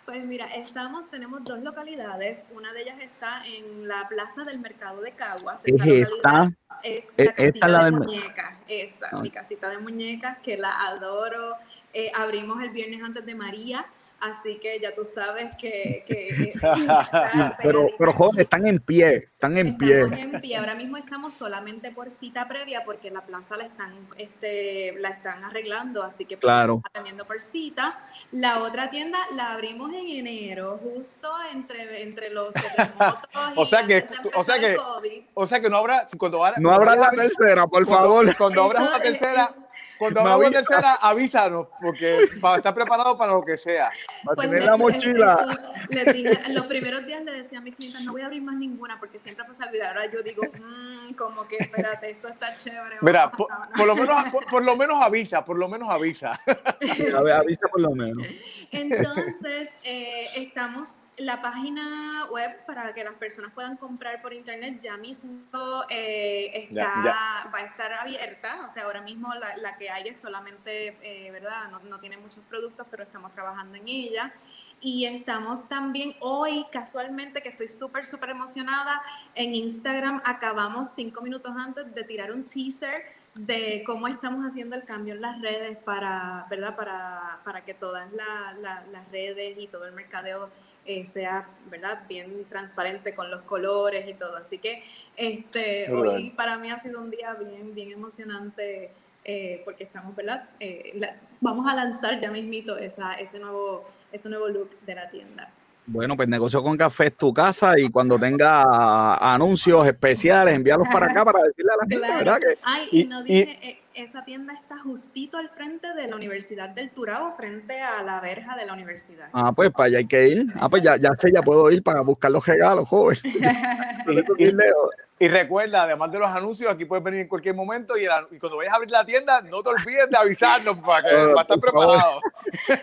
Pues mira, estamos, tenemos dos localidades. Una de ellas está en la plaza del mercado de Caguas. Es Esa localidad esta. es la esta casita la de muñecas. Esa, Ah. mi casita de muñecas, que la adoro. Eh, abrimos el viernes antes de María, así que ya tú sabes que... que Pero, pero joven, están en pie, están en pie. En pie. Ahora mismo estamos solamente por cita previa porque la plaza la están, este, la están arreglando, así que pues, Claro. atendiendo por cita. La otra tienda la abrimos en enero, justo entre, entre los terremotos. O sea que- o sea que- COVID. O sea que no habrá, cuando, ahora- No cuando habrá la tercera, por cuando- favor. Cuando abras Eso una es- tercera, es- cuando hablamos de tercera, avísanos, porque para estar preparado para lo que sea. Va a Pues tener le- la le- mochila. eso, le dije- en los primeros días le decía a mis clientes, no voy a abrir más ninguna porque siempre pues se olvida. Ahora yo digo, "Mm, como que espérate, esto está chévere. Mira, por, vamos". por lo menos, por, por lo menos avisa, por lo menos avisa. A ver, avisa por lo menos. Entonces, eh, estamos, la página web para que las personas puedan comprar por internet ya mismo eh, está, Ya, va a estar abierta. O sea, ahora mismo la, la que hay es solamente, eh, ¿verdad? No, no tiene muchos productos, pero estamos trabajando en ella. Y estamos también hoy, casualmente, que estoy súper, súper emocionada, en Instagram acabamos cinco minutos antes de tirar un teaser de cómo estamos haciendo el cambio en las redes para, ¿verdad? Para, para que todas la- la- las redes y todo el mercadeo eh, sea, ¿verdad? Bien transparente con los colores y todo. Así que este, Muy hoy bien. para mí ha sido un día bien, bien emocionante eh, porque estamos, ¿verdad? Eh, la- vamos a lanzar ya mismito esa, ese, nuevo, ese nuevo look de la tienda. Bueno, pues negocio con café es tu casa y cuando tenga anuncios especiales, envíalos para acá para decirle a la gente, Claro. ¿verdad? Que Ay, y, Y- no y- dije, eh, esa tienda está justito al frente de la Universidad del Turabo, frente a la verja de la universidad. Ah, pues para allá hay que ir. Ah, pues ya, ya sé, ya puedo ir para buscar los regalos, joven. No Y recuerda, además de los anuncios, aquí puedes venir en cualquier momento y, el anu- y cuando vayas a abrir la tienda, no te olvides de avisarnos para que Ah, para estar preparado.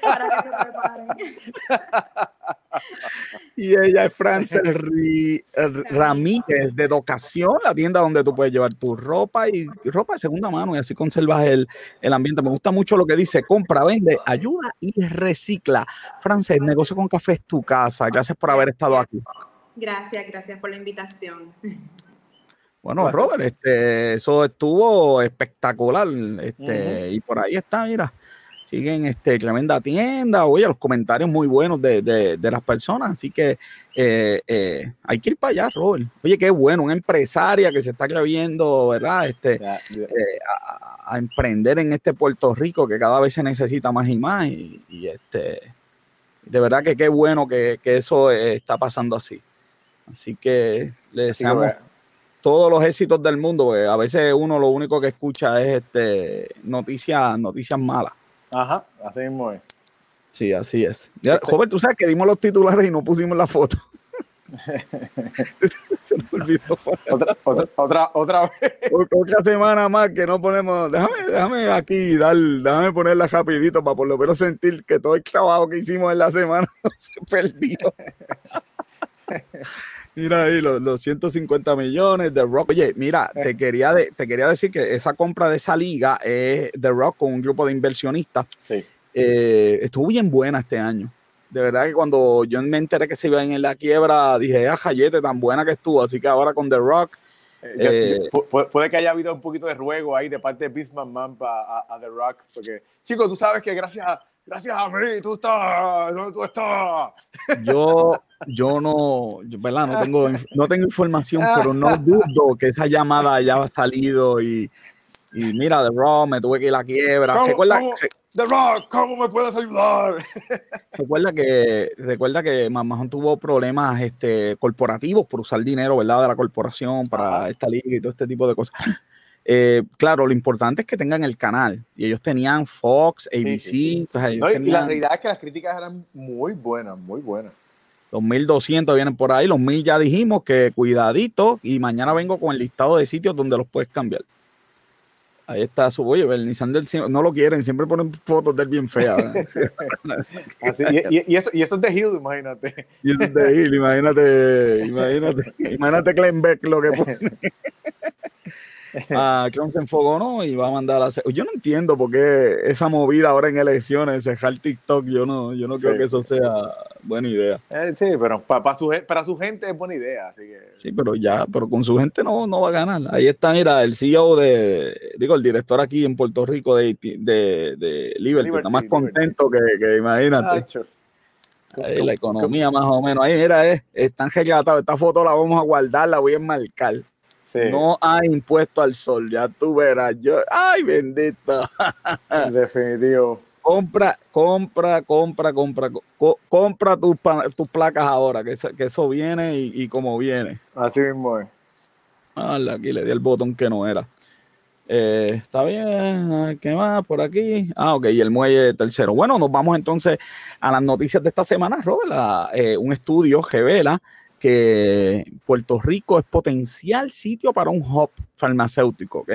para que se preparen. Y ella es Frances R- Ramírez de Docación, la tienda donde tú puedes llevar tu ropa y ropa de segunda mano y así conservas el, el ambiente. Me gusta mucho lo que dice, compra, vende, ayuda y recicla. Frances, negocio con café es tu casa. Gracias por haber estado aquí. Gracias, gracias por la invitación. Bueno, Robert, este, eso estuvo espectacular. Este, Y por ahí está, mira. Siguen este, tremenda tienda. Oye, los comentarios muy buenos de, de- de las personas. Así que eh, eh, hay que ir para allá, Robert. Oye, qué bueno, una empresaria que se está atreviendo, ¿verdad? Este, eh, a, a emprender en este Puerto Rico que cada vez se necesita más y más. Y, y, este, de verdad que qué bueno que, que eso está pasando así. Así que le Así que, deseamos todos los éxitos del mundo, porque a veces uno lo único que escucha es este noticias, noticias malas. Ajá, así mismo es. Sí, así es. Ya, joven, tú sabes que dimos los titulares y no pusimos la foto. Se nos olvidó. Otra, otra, otra, otra vez. Otra semana más que no ponemos. Déjame, déjame aquí dar, déjame ponerla rapidito para por lo menos sentir que todo el trabajo que hicimos en la semana no se perdió. Mira ahí los, los 150 millones de Rock. Oye, mira, te quería, de- te quería decir que esa compra de esa liga es The Rock con un grupo de inversionistas. Sí. Eh, estuvo bien buena este año. De verdad que cuando yo me enteré que se iban en la quiebra, dije, ah, Jayete, tan buena que estuvo. Así que ahora con The Rock, Eh, yo- Eh, yo- puede que haya habido un poquito de ruego ahí de parte de Bisman Man a, a The Rock, porque, chicos, tú sabes que gracias a, gracias a mí tú estás, donde tú estás. Yo, yo no, yo, ¿verdad? No tengo, no tengo información, pero no dudo que esa llamada haya salido y, y mira, The Raw, me tuve que ir a la quiebra. ¿Cómo- Recuerda, cómo? re- The Rock, ¿cómo me puedes ayudar? recuerda que, recuerda que Mamajón tuvo problemas este, corporativos por usar dinero, ¿verdad? De la corporación para esta liga y todo este tipo de cosas. Eh, claro, lo importante es que tengan el canal y ellos tenían Fox, ABC, sí, sí. entonces ellos No, y- la realidad es que las críticas eran muy buenas, muy buenas. Los 1200 vienen por ahí, los 1000 ya dijimos que cuidadito y mañana vengo con el listado de sitios donde los puedes cambiar. Ahí está su, oye, del siempre- no lo quieren, siempre ponen fotos de él bien. Así- y, y- y eso, y eso es de Hill, imagínate. y eso es de Hill, imagínate, imagínate, imagínate Glenn Beck lo que pone. Ah, Clon se enfogonó y va a mandar a hacer. Yo no entiendo por qué esa movida ahora en elecciones, dejar TikTok, yo no, yo no creo Sí. que eso sea buena idea. Eh, sí, pero pa- pa su, para su gente es buena idea, así que... Sí, pero ya, pero con su gente no, no va a ganar. Ahí está, mira, el CEO de, digo, el director aquí en Puerto Rico de, de, de Liberty, está Liberty, más Liberty. contento que, que imagínate. Ahí, la economía más o menos. Ahí, mira, es, están retratados. Esta foto la vamos a guardar, la voy a enmarcar. Sí, No hay impuesto al sol, ya tú verás. Yo, ay, bendito. definitivo. Compra, compra, compra, compra, co- compra tus, tus placas ahora, que eso, que eso viene y, y como viene. Así mismo es. Ah, aquí le di el botón que no era. Eh, está bien, ¿qué más por aquí? Ah, ok, y el muelle tercero. Bueno, nos vamos entonces a las noticias de esta semana, Robert. Eh, un estudio revela que Puerto Rico es potencial sitio para un hub farmacéutico, ¿ok?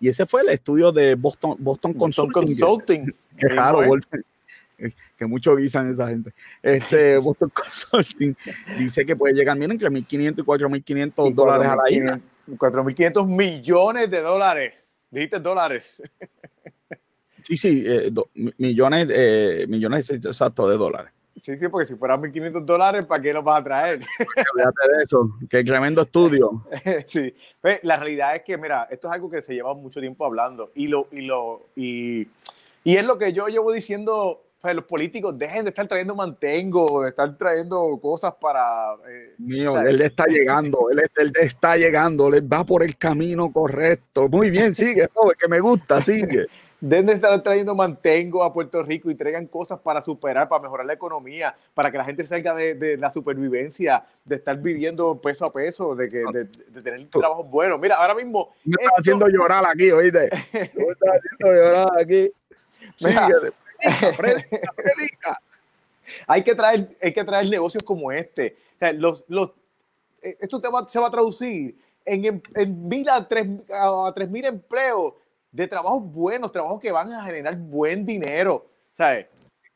Y ese fue el estudio de Boston, Boston, Consulting. Consulting. Que raro, que mucho guisan esa gente. Este Boston Consulting dice que puede llegar, miren, entre 1.500 y 4.500 dólares a la isla. 4.500 millones de dólares. Dijiste dólares. Sí, sí, eh, millones, eh, millones exacto de dólares. Sí, sí, porque si fueran 1.500 dólares, ¿para qué los vas a traer? Olvídate de eso, qué tremendo estudio. sí, pues, la realidad es que, mira, esto es algo que se lleva mucho tiempo hablando y, lo, y, lo, y, y es lo que yo llevo diciendo pues, los políticos dejen de estar trayendo mantengo, de estar trayendo cosas para... Eh, Mío, él está llegando, él, él, está llegando, él va por el camino correcto. Muy bien, sigue, que me gusta, sigue. Dejen de estar trayendo mantengo a Puerto Rico y traigan cosas para superar, para mejorar la economía, para que la gente salga de, de la supervivencia, de estar viviendo peso a peso, de, que, de, de tener trabajo bueno. Mira, ahora mismo... Me está haciendo llorar aquí, oíste. Me está haciendo llorar aquí. Sigue, hay, que traer, hay que traer negocios como este. los, los, eh, esto se va a traducir en, en, mil a tres, a tres mil empleos de trabajos buenos, trabajos que van a generar buen dinero. ¿sabes?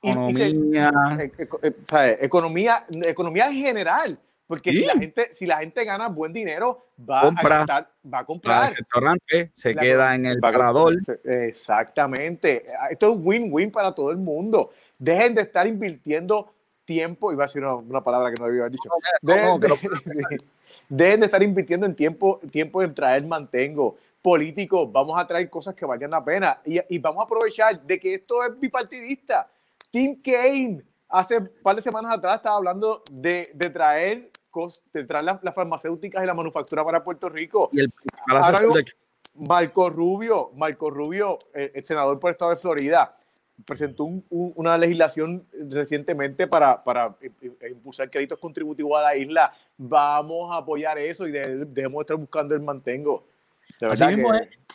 Economía. Eh, economía, economía en general. Porque si, la gente, si la gente gana buen dinero, va, a, estar, va a comprar. El restaurante se queda en el pagador. Exactamente. Esto es win-win para todo el mundo. Dejen de estar invirtiendo tiempo, iba a decir una, palabra que no haber dicho. Dejen, de, de, estar invirtiendo en tiempo, tiempo en traer mantengo. Políticos, vamos a traer cosas que valgan la pena y, y vamos a aprovechar de que esto es bipartidista. Tim Kaine hace un par de semanas atrás estaba hablando de, de traer detrás las, las, farmacéuticas y la manufactura para Puerto Rico. Y el, Marco Rubio, Marco Rubio, eh, el, senador por el estado de Florida, presentó una legislación recientemente para, para impulsar créditos contributivos a la isla. Vamos a apoyar eso y debemos estar buscando el mantengo.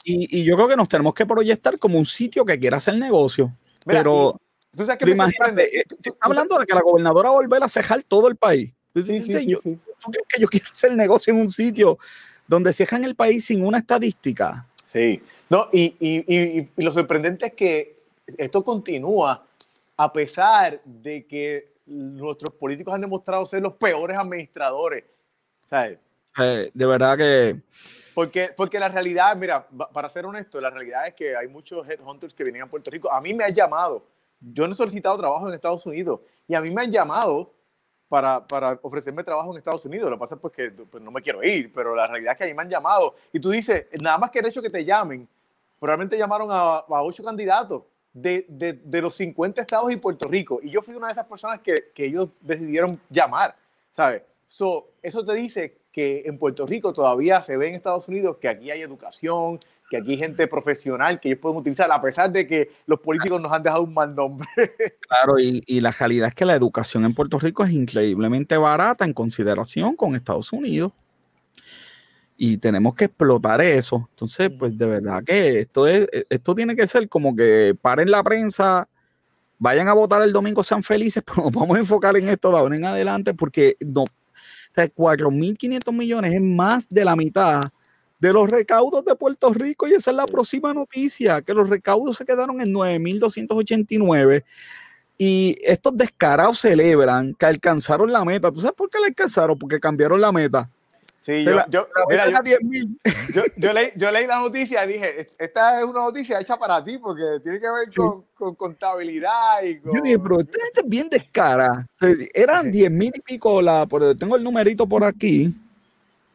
Y, y, yo creo que nos tenemos que proyectar como un sitio que quiera hacer negocio. pero, ¿tú sabes que imagínate, eh, hablando de que la gobernadora va a volver a cejar todo el país. Sí, sí, sí, sí, que yo quiero hacer negocio en un sitio donde cierran el país sin una estadística? Sí, no, y, y, y, lo sorprendente es que esto continúa a pesar de que nuestros políticos han demostrado ser los peores administradores. ¿sabes? Eh, de verdad que... Porque, porque la realidad, mira, para ser honesto, la realidad es que hay muchos headhunters que vienen a Puerto Rico. A mí me han llamado, yo no he solicitado trabajo en Estados Unidos, y a mí me han llamado para, para, ofrecerme trabajo en Estados Unidos. Lo que pasa es pues, que pues, no me quiero ir, pero la realidad es que ahí me han llamado. Y tú dices, nada más que el hecho que te llamen, probablemente llamaron a, a ocho candidatos de, de, de, los 50 estados y Puerto Rico. Y yo fui una de esas personas que, que ellos decidieron llamar, ¿sabes? So, eso te dice que en Puerto Rico todavía se ve en Estados Unidos que aquí hay educación, que aquí hay gente profesional que ellos pueden utilizar, a pesar de que los políticos nos han dejado un mal nombre. Claro, y, y, la realidad es que la educación en Puerto Rico es increíblemente barata en consideración con Estados Unidos. Y tenemos que explotar eso. Entonces, pues de verdad que esto, es, esto tiene que ser como que paren la prensa, vayan a votar el domingo, sean felices, pero nos vamos a enfocar en esto de ahora en adelante porque no, sea, 4.500 millones es más de la mitad de los recaudos de Puerto Rico y esa es la próxima noticia, que los recaudos se quedaron en 9.289 y estos descarados celebran que alcanzaron la meta. ¿Tú sabes por qué la alcanzaron? Porque cambiaron la meta. Sí, yo, yo, yo, leí, yo, leí, la noticia y dije, esta es una noticia hecha para ti porque tiene que ver con, con, contabilidad y con... Yo dije, pero esta gente es bien descara. Eran 10 mil y pico, la, tengo el numerito por aquí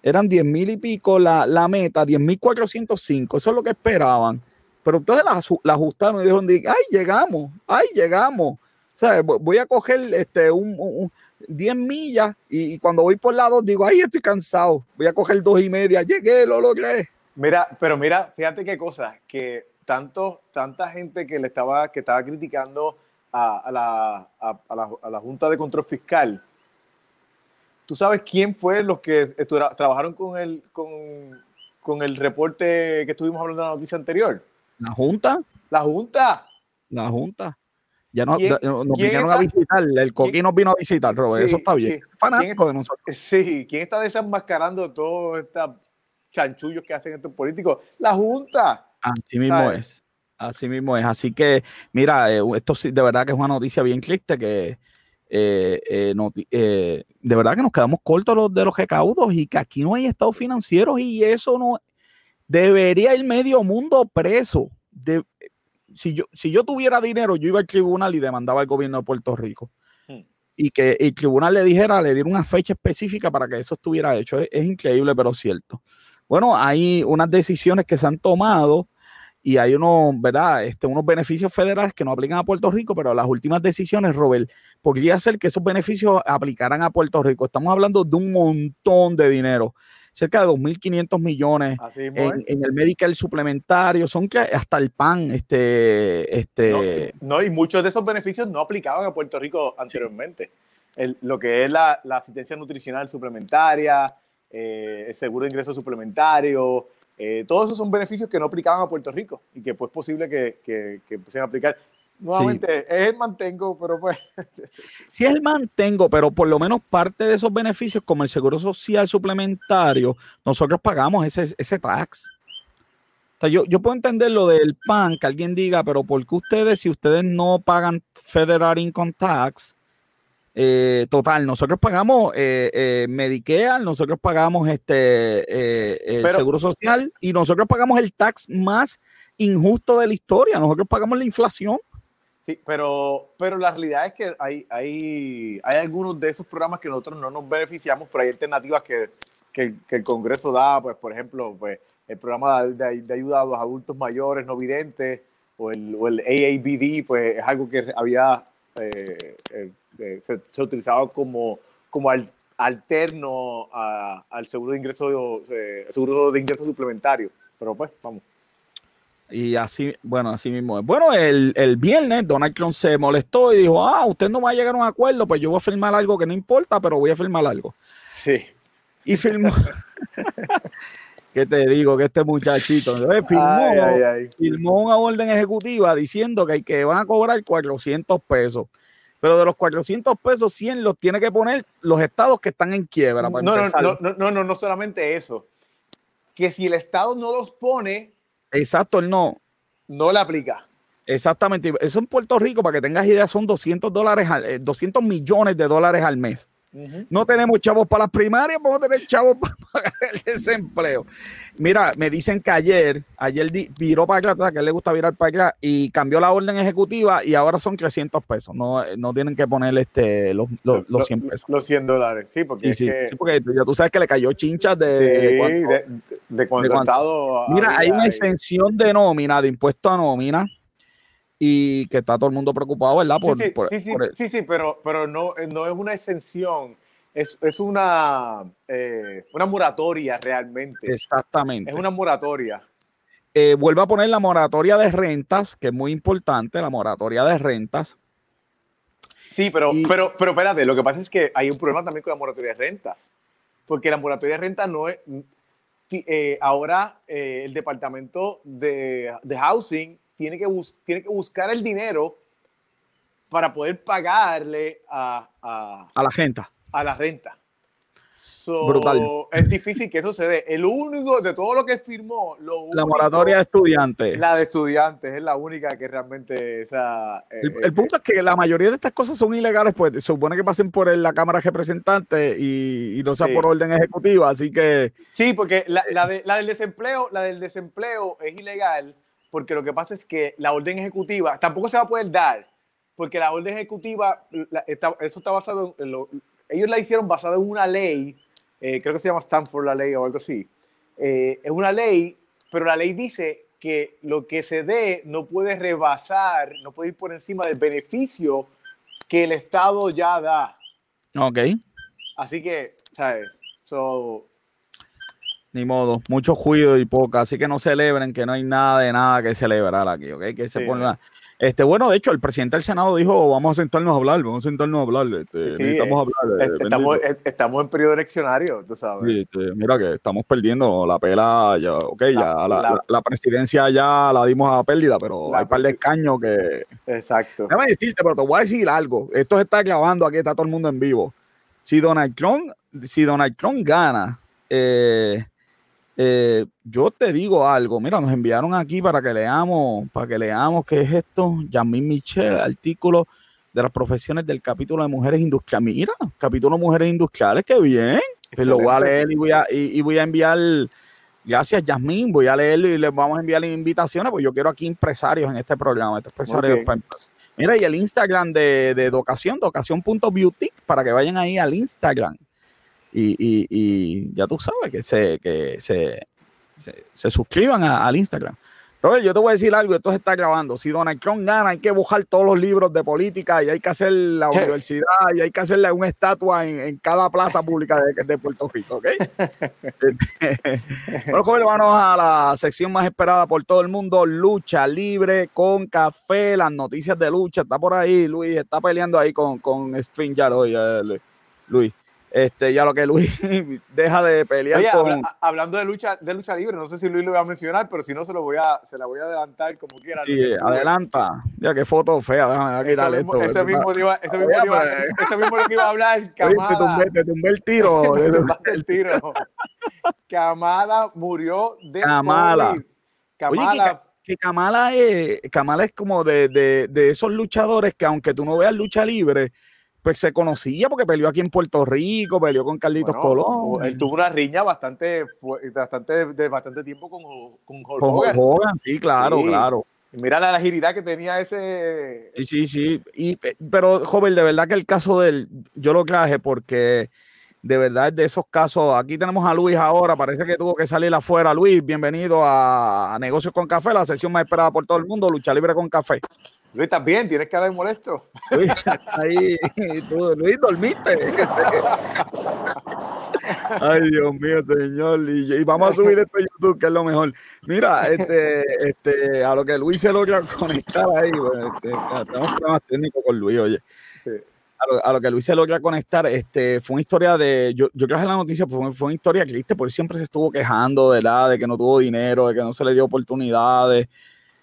eran 10 mil y pico la, la meta, 10 mil 405, eso es lo que esperaban. Pero entonces la, la ajustaron y dijeron, ay, llegamos, ay, llegamos. O sea, voy a coger este, un, 10 millas y, cuando voy por lado digo, ay, estoy cansado, voy a coger dos y media, llegué, lo logré. Mira, pero mira, fíjate qué cosa, que tanto, tanta gente que le estaba, que estaba criticando a, a, la, a, la, a la Junta de Control Fiscal, ¿Tú sabes quién fue los que trabajaron con, el, con, con el reporte que estuvimos hablando en la noticia anterior? La Junta, La Junta. la Junta. Ya nos, ¿Quién- nos quién vinieron a visitar, el coquín nos vino a visitar, Robert, Sí, eso está bien. ¿quién- Fanático de nosotros. Sí, ¿quién está desenmascarando todos estos chanchullos que hacen estos políticos? La Junta. Así mismo ¿sabes? es. Así mismo es. Así que, mira, eh, esto sí, de verdad que es una noticia bien triste que eh, eh, noti- de verdad que nos quedamos cortos los, de los recaudos y que aquí no hay estados financieros y eso no debería ir medio mundo preso. De, si, yo, si yo tuviera dinero, yo iba al tribunal y demandaba al gobierno de Puerto Rico. Hmm. Y que el tribunal le dijera, le diera una fecha específica para que eso estuviera hecho. Es, es increíble, pero cierto. Bueno, hay unas decisiones que se han tomado y hay unos, ¿verdad? Este, unos beneficios federales que no aplican a Puerto Rico, pero las últimas decisiones, Robert, podría ser que esos beneficios aplicaran a Puerto Rico. Estamos hablando de un montón de dinero, cerca de 2.500 millones en, el medical suplementario, son que hasta el pan, este, este, No, no, y muchos de esos beneficios no aplicaban a Puerto Rico anteriormente. El- lo que es la, la asistencia nutricional suplementaria, eh, el seguro de ingreso suplementario, eh, todos esos son beneficios que no aplicaban a Puerto Rico y que pues es posible que, que, que a aplicar. Nuevamente, es el mantengo, pero pues... si es el mantengo, pero por lo menos parte de esos beneficios, como el seguro social suplementario, nosotros pagamos ese, ese tax. O sea, yo, yo puedo entender lo del PAN, que alguien diga, pero ¿por qué ustedes, si ustedes no pagan Federal Income Tax, eh, total, nosotros pagamos eh, eh, Medicare, nosotros pagamos este eh, el Pero- seguro social y nosotros pagamos el tax más injusto de la historia. Nosotros pagamos la inflación. Sí, pero, pero la realidad es que hay, hay, hay algunos de esos programas que nosotros no nos beneficiamos, pero hay alternativas que, que, que el Congreso da, pues por ejemplo, pues, el programa de, de ayuda a los adultos mayores no videntes o el, o el AABD, pues es algo que había, eh, eh, eh, se, se utilizaba como, como al- alterno a- al seguro de ingreso, eh, seguro de ingreso suplementario. Pero pues, vamos. Y así, bueno, así mismo es. Bueno, el, el viernes Donald Trump se molestó y dijo, ah, usted no va a llegar a un acuerdo, pues yo voy a firmar algo que no importa, pero voy a firmar algo. Sí. Y firmó. ¿Qué te digo? Que este muchachito eh, firmó, Ay, ay, ay. firmó una orden ejecutiva diciendo que, que van a cobrar 400 pesos. Pero de los 400 pesos, 100 los tiene que poner los estados que están en quiebra. No, para no, no, no, no, no, no solamente eso. Que si el Estado no los pone, Exacto, él no. no le aplica. Exactamente. Eso en Puerto Rico, para que tengas idea, son 200 dólares, al- eh, 200 millones de dólares al mes. No tenemos chavos para las primarias, vamos a tener chavos para pagar el desempleo. Mira, me dicen que ayer, ayer di- viró para acá, que a él le gusta virar para acá, y cambió la orden ejecutiva y ahora son 300 pesos. No, no tienen que poner este, los, los, los 100 pesos. Los 100 dólares, sí, porque Sí, es sí, que... sí, porque ya tú sabes que le cayó chinchas de, sí, de cuánto- de, de cuando de cuánto. Estado... Mira, hay una exención de nómina, de impuesto a nómina, y que está todo el mundo preocupado, ¿verdad? Sí, Por, sí, por- sí, sí, por- sí, sí, pero, pero no, eh, no es una exención, es, es una, eh, una moratoria realmente. Exactamente. Es una moratoria. Eh, vuelve a poner la moratoria de rentas, que es muy importante, la moratoria de rentas. Sí, pero, Y- pero, pero espérate, lo que pasa es que hay un problema también con la moratoria de rentas, porque la moratoria de rentas no es... ti- eh, ahora eh, el departamento de, de housing tiene que, bus- tiene que buscar el dinero para poder pagarle a, a, A la gente. a la renta. So, Brutal. Es difícil que eso se dé. El único de todo lo que firmó, lo La moratoria de estudiantes. la de estudiantes, es la única que realmente esa. eh, El, eh, el punto es que la mayoría de estas cosas son ilegales, pues se supone que pasen por la Cámara de Representantes y, y no sea Sí. por orden ejecutiva, así que Sí, porque la, la de- la del desempleo, la del desempleo es ilegal, porque lo que pasa es que la orden ejecutiva tampoco se va a poder dar, porque la orden ejecutiva, la- está- eso está basado en, lo- ellos la hicieron basada en una ley, eh, creo que se llama Stanford la ley o algo así. Eh, es una ley, pero la ley dice que lo que se dé no puede rebasar, no puede ir por encima del beneficio que el Estado ya da. ok. Así que, ¿sabes? So, Ni modo, mucho juicio y poca, así que no celebren que no hay nada de nada que celebrar aquí, ¿ok? Que se Sí. ponga. Este, bueno, de hecho, el presidente del Senado dijo, vamos a sentarnos a hablar, vamos a sentarnos a hablar, este, Sí, sí, necesitamos eh, hablar. eh, Est- Estamos, estamos en periodo eleccionario, tú sabes. Sí, este, mira que estamos perdiendo la pela, ya, ok, ya la, la- la- la presidencia ya la dimos a pérdida, pero hay un par de escaños que... Exacto. Déjame decirte, pero te voy a decir algo. Esto se está grabando aquí, está todo el mundo en vivo. Si Donald Trump, si Donald Trump gana, eh, eh, yo te digo algo. Mira, nos enviaron aquí para que leamos, para que leamos qué es esto. Yasmín Michel, artículo de las profesiones del capítulo de mujeres industriales. Mira, capítulo de mujeres industriales, qué bien. Pues lo voy a leer y voy a, y, y voy a enviar. Gracias, Yasmín. Voy a leerlo y les vamos a enviar invitaciones, porque yo quiero aquí empresarios en este programa. Este. Mira, y el Instagram de, de Docación, docación.beauty, para que vayan ahí al Instagram. Y, y- y ya tú sabes que se, que se, se, se suscriban a- al Instagram. Robert, yo te voy a decir algo, esto se está grabando. Si Donald Trump gana, hay que buscar todos los libros de política y hay que hacer la universidad y hay que hacerle una estatua en, en cada plaza pública de, de Puerto Rico, ¿ok? bueno, joven, vamos a la sección más esperada por todo el mundo, lucha libre con café, las noticias de lucha, está por ahí, Luis, está peleando ahí con, con StreamYard hoy, eh, Luis. Este, ya lo que Luis deja de pelear Oye, con... habla- a- hablando de lucha, de lucha libre, no sé si Luis lo va a mencionar, pero si no se lo voy a, se la voy a adelantar como quiera. Sí, no adelanta. Ya qué foto fea, déjame mismo, esto. ese mismo, iba- ese mismo iba- pues. ese mismo lo que iba a hablar, Oye, te, tumbé, te tumbé el tiro. Te el tiro. Kamala murió de. COVID. Kamala, Ka- que Kamala es, Kamala es como de, de- de esos luchadores que aunque tú no veas lucha libre, pues se conocía porque peleó aquí en Puerto Rico, peleó con Carlitos bueno, Colón. él tuvo una riña bastante, bastante de bastante tiempo con, con Hulk con Hulk Hogan. Hogan, sí, claro, Sí. claro. Y Mira la agilidad que tenía ese. Sí, sí, sí. Y, pero, joven, de verdad que el caso de él, yo lo traje porque de verdad de esos casos. Aquí tenemos a Luis ahora, parece que tuvo que salir afuera. Luis, bienvenido a, a Negocios con Café, la sesión más esperada por todo el mundo, Lucha Libre con Café. Luis, ¿estás bien? Tienes cara de molesto. Luis, ahí, tú, Luis, dormiste. Ay, Dios mío, señor. Y, y vamos a subir esto a YouTube, que es lo mejor. Mira, este, este, a lo que Luis se logra conectar ahí, pues, este, tenemos problemas técnicos con Luis, oye. Sí. A lo, a lo que Luis se logra conectar, este, fue una historia de, yo, yo traje la noticia, pues, fue, fue una historia triste, porque él siempre se estuvo quejando, ¿verdad? De que no tuvo dinero, de que no se le dio oportunidades.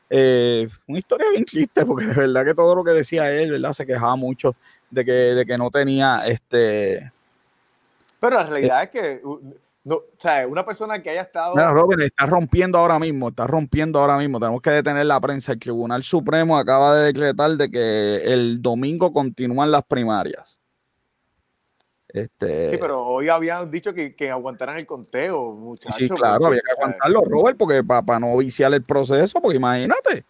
Eh, una historia bien triste, porque de verdad que todo lo que decía él, ¿verdad? Se quejaba mucho de que, de que no tenía, este... Pero la realidad es que no, o sea, una persona que haya estado. Mira, Robin, está rompiendo ahora mismo, está rompiendo ahora mismo. Tenemos que detener la prensa. El Tribunal Supremo acaba de decretar de que el domingo continúan las primarias. Este, Sí, pero hoy habían dicho que, que aguantaran el conteo, muchachos. Sí, claro, porque, había que aguantarlo, Robert, porque para no viciar el proceso, porque imagínate,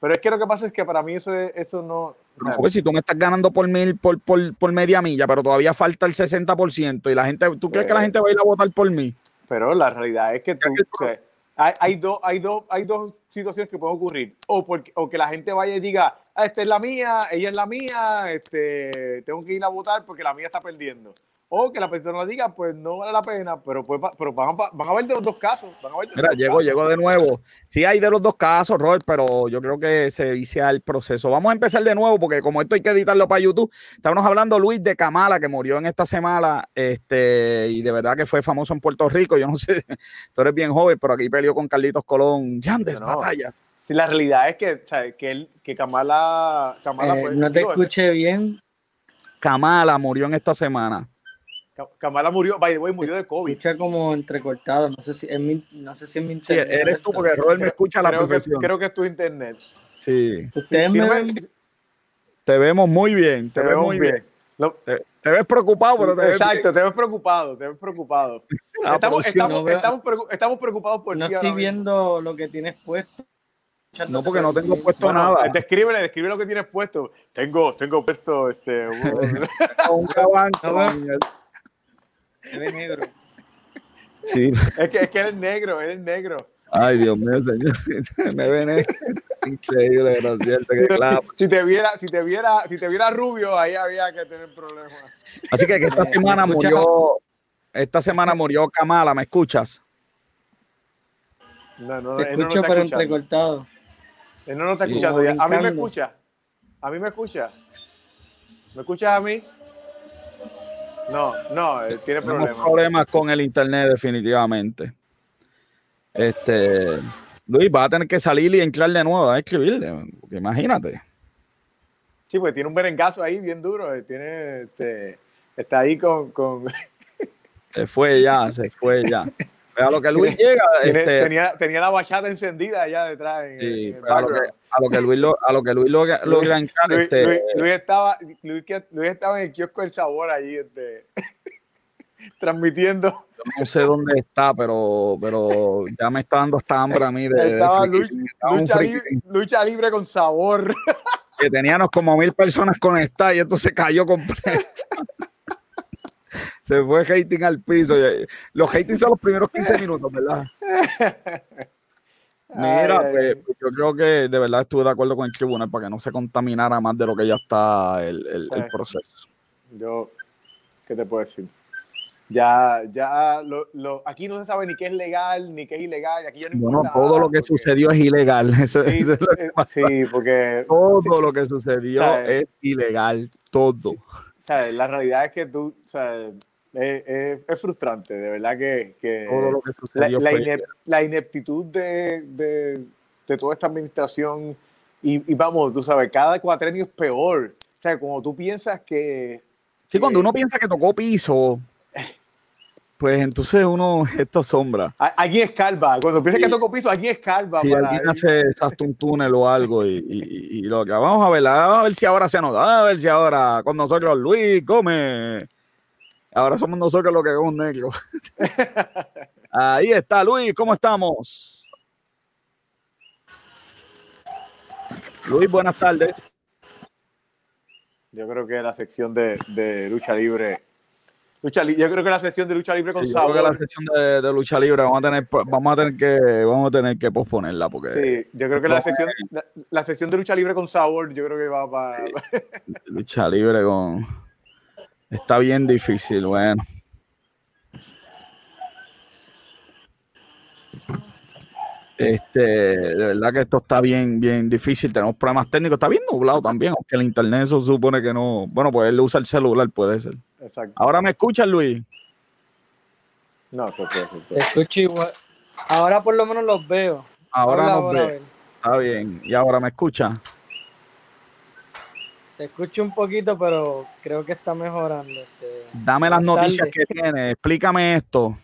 Pero es que lo que pasa es que para mí eso, es- eso no. Robert, si tú me estás ganando por mil, por, por, por media milla, pero todavía falta el 60% y la gente, ¿tú crees que la Eh. gente va a ir a votar por mí? Pero la realidad es que tú, que- o sea, hay, hay, dos, hay, dos, hay dos situaciones que pueden ocurrir. O, porque, o que la gente vaya y diga, ah, esta es la mía, ella es la mía, este, tengo que ir a votar porque la mía está perdiendo. O que la persona diga, pues no vale la pena, pero, pues, pero van, a, van a ver de los dos casos. Van a ver de los Mira, dos llegó, de nuevo. Sí hay de los dos casos, Robert, pero yo creo que se vicia el proceso. Vamos a empezar de nuevo, porque como esto hay que editarlo para YouTube, estábamos hablando, Luis, de Kamala, que murió en esta semana, este, y de verdad que fue famoso en Puerto Rico. Yo no sé, tú eres bien joven, pero aquí peleó con Carlitos Colón, grandes No. batallas. Sí, la realidad es que, o sea, que, él, que Kamala, Kamala Eh, pues, no te digo, escuché bien. Kamala murió en esta semana. Ka- Kamala murió, by the way, murió de COVID. Escucha como entrecortado. No sé si es mi, no sé si es mi Sí, internet. eres tú, porque Robert me escucha a la Creo que, perfección. creo que es tu internet. Sí, Ustedes no me ven te vemos muy bien, te, te ves vemos muy bien. bien. Lo- Te, te ves preocupado, pero te ves Exacto, te ves preocupado, te ves preocupado. Ah, estamos, pero sí, estamos, no veo- estamos, estamos preocupados por no ti. estoy ahora mismo. viendo lo que tienes puesto. No, porque no tengo puesto Bueno, nada. Descríbele, describe lo que tienes puesto. Tengo, tengo puesto este. un- Un No Se ve negro. Sí, es que es que eres negro, eres negro. ay Dios mío, señor. Me ven eh. increíble, no es cierto, que Si, claro. si te viera, si te viera, si te viera rubio, ahí había que tener problemas. Así que, que esta Me- semana murió. esta semana murió Kamala, ¿me escuchas? No, no, Te él no escucho, está pero escuchando. entrecortado. Él no nos está Sí. escuchando ya. A mí me escucha. A mí me escucha. ¿Me escuchas a mí? No, no, él tiene problemas. problemas con el internet, definitivamente. Este, Luis, va a tener que salir y entrar de nuevo a escribirle, porque imagínate. Sí, porque tiene un merengazo ahí bien duro. eh, Tiene, este, está ahí con, con Se fue ya, se fue ya. A lo que Luis llega, este, tenía, tenía la bachata encendida allá detrás en, sí, en el a, lo que, a lo que Luis lo- a lo que Luis logra entrar, Luis, este, Luis- Luis estaba, Luis, estaba en el kiosco del sabor allí, este, transmitiendo. no sé dónde está, pero, pero ya me está dando hasta hambre a mí de, de Estaba friki. luch- Estaba un lucha, libre, lucha libre con sabor. que teníamos como mil personas conectadas y esto se cayó completo. se fue hating al piso. Los hating son los primeros 15 minutos, ¿verdad? Mira, Ay, pues, ay. yo creo que de verdad estuve de acuerdo con el tribunal para que no se contaminara más de lo que ya está el, el- proceso. Yo, ¿qué te puedo decir? Ya, ya, lo, lo- aquí no se sabe ni qué es legal, ni qué es ilegal. Aquí ya no Bueno, todo nada, lo que porque- sucedió es ilegal. Eso- Sí, eso es lo que pasa. sí, porque Todo lo que sucedió ¿Sabes? es ilegal. Todo. ¿sabes? la realidad es que tú, ¿sabes? Es, es- es frustrante, de verdad que, que Todo lo que la, la inep- la ineptitud de, de- de toda esta administración y, y vamos, tú sabes, cada cuatrenio es peor. O sea, como tú piensas que... Sí, cuando que- uno piensa que tocó piso, pues entonces uno esto sombra. Alguien escarba. Cuando piensas Sí. que tocó piso, alguien escarba. Si para- alguien hace exacto un túnel o algo y, y- y lo que vamos a ver, vamos a ver si ahora se nos da, a ver si ahora con nosotros Luis Gómez. Ahora somos nosotros los que vemos negro. Ahí está, Luis, ¿cómo estamos? Luis, buenas tardes. Yo creo que la sección de, de lucha libre. Lucha, yo creo que la sección de lucha libre con Sí, yo creo que la sección de, de lucha libre vamos a tener, vamos a tener que, vamos a tener que posponerla porque Sí, yo creo que la sección, la, la sección de lucha libre con sabor, yo creo que va para. lucha libre con está bien difícil, bueno. Este, de verdad que esto está bien, bien difícil. Tenemos problemas técnicos, está bien nublado también, aunque el internet eso supone que no. Bueno, pues él usa el celular, puede ser. Exacto. Ahora me escuchas, Luis. No, fue. Te escucho igual. Ahora por lo menos los veo. Ahora nos ahora, a ve. ver. Está bien. Y ahora me escucha. Te escucho un poquito, pero creo que está mejorando. Este, Dame las noticias que tiene. Explícame esto.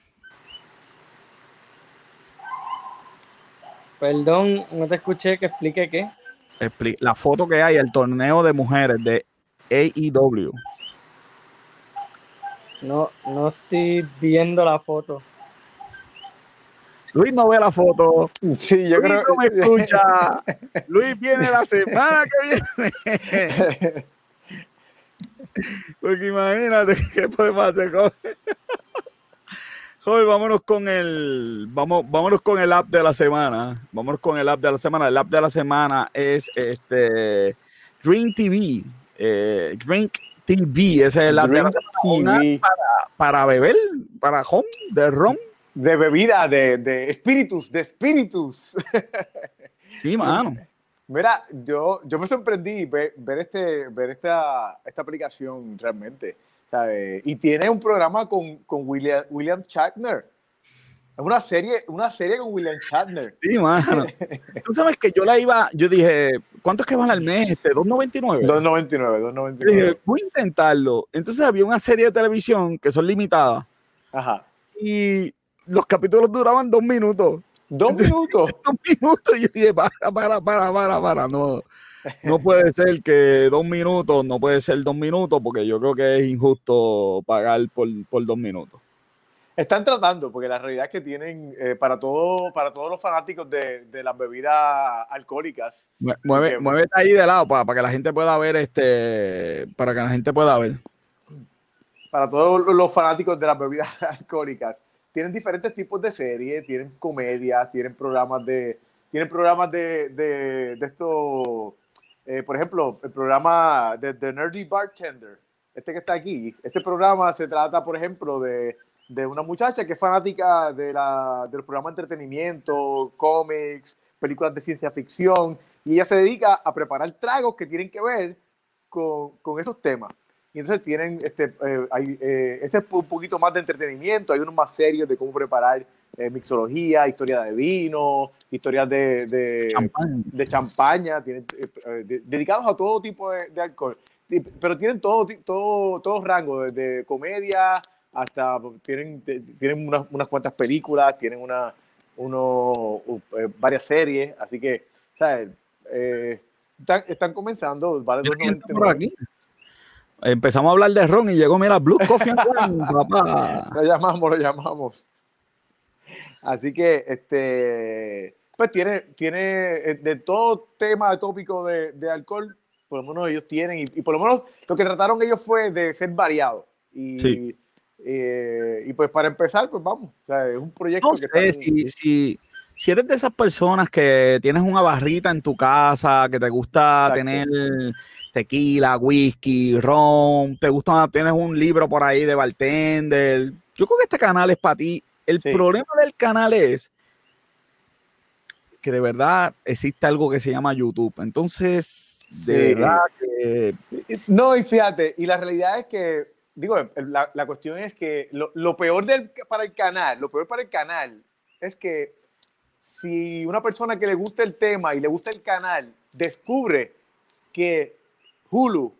Perdón, no te escuché que explique qué. La foto que hay, el torneo de mujeres de AEW. No, no estoy viendo la foto. Luis no ve la foto. Sí, yo Luis creo no me escucha. Luis viene la semana que viene. Porque imagínate qué podemos hacer, joven. Joven, vámonos con el vamos, vámonos con el app de la semana. Vámonos con el app de la semana. El app de la semana es este Drink TV. Eh, Drink TV, ese es el app de la semana. TV. para beber, para home, de ron. De bebida, de, de espíritus, de espíritus. Sí, mano. Mira, yo, yo me sorprendí ver, ver, este, ver esta, esta aplicación realmente. ¿sabes? Y tiene un programa con, con William, William Shatner. Es una serie, una serie con William Shatner. Sí, mano. Tú sabes que yo la iba, yo dije, ¿cuánto es que vale al mes? Este, 2.99. 2.99, Yo dije, 2.99. voy a intentarlo. Entonces había una serie de televisión que son limitadas Ajá. y los capítulos duraban dos minutos. Dos minutos. Dos minutos. Y yo dije, para, para, para, para, para. No, no puede ser que dos minutos, no puede ser dos minutos porque yo creo que es injusto pagar por, por dos minutos. Están tratando, porque la realidad es que tienen eh, para, todo, para todos los fanáticos de, de las bebidas alcohólicas. Mue- Mueve, Ok. muévete ahí de lado para, para que la gente pueda ver este, para que la gente pueda ver. para todos los fanáticos de las bebidas alcohólicas. Tienen diferentes tipos de series, tienen comedias, tienen programas de, tienen programas de, de, de esto, eh, por ejemplo, el programa de The Nerdy Bartender, este que está aquí. Este programa se trata, por ejemplo, de, de una muchacha que es fanática de, la, de los programas de entretenimiento, cómics, películas de ciencia ficción, y ella se dedica a preparar tragos que tienen que ver con, con esos temas. Y entonces tienen, este, eh, hay, eh, ese es un poquito más de entretenimiento, hay unos más serios de cómo preparar eh, mixología, historia de vino, historias de, de, Champán. de champaña, tienen, de- dedicados a todo tipo de, alcohol. Pero tienen todo, todo, todo rango, desde comedia hasta tienen, tienen unas, unas cuantas películas, tienen una, uno, varias series, así que, ¿sabes? Están, están comenzando, vale por 2.99. aquí. Empezamos a hablar de ron y llegó, mira, Blue Coffee and Wine, papá. Lo llamamos, lo llamamos. Así que, este, pues tiene, tiene eh, de todo tema, de tópico de, de alcohol, por lo menos ellos tienen, y, y por lo menos lo que trataron ellos fue de ser variado. Y, Sí. eh, y pues para empezar, pues vamos, o sea, es un proyecto No que si, si, si eres de esas personas que tienes una barrita en tu casa, que te gusta Exacto. tener tequila, whisky, ron, te gusta, tienes un libro por ahí de bartender, yo creo que este canal es para ti. El Sí. problema del canal es que de verdad existe algo que se llama YouTube. Entonces, de Sí. verdad que No, y fíjate, y la realidad es que, digo, la, la cuestión es que lo, lo peor del, para el canal, lo peor para el canal es que si una persona que le gusta el tema y le gusta el canal descubre que Hulu,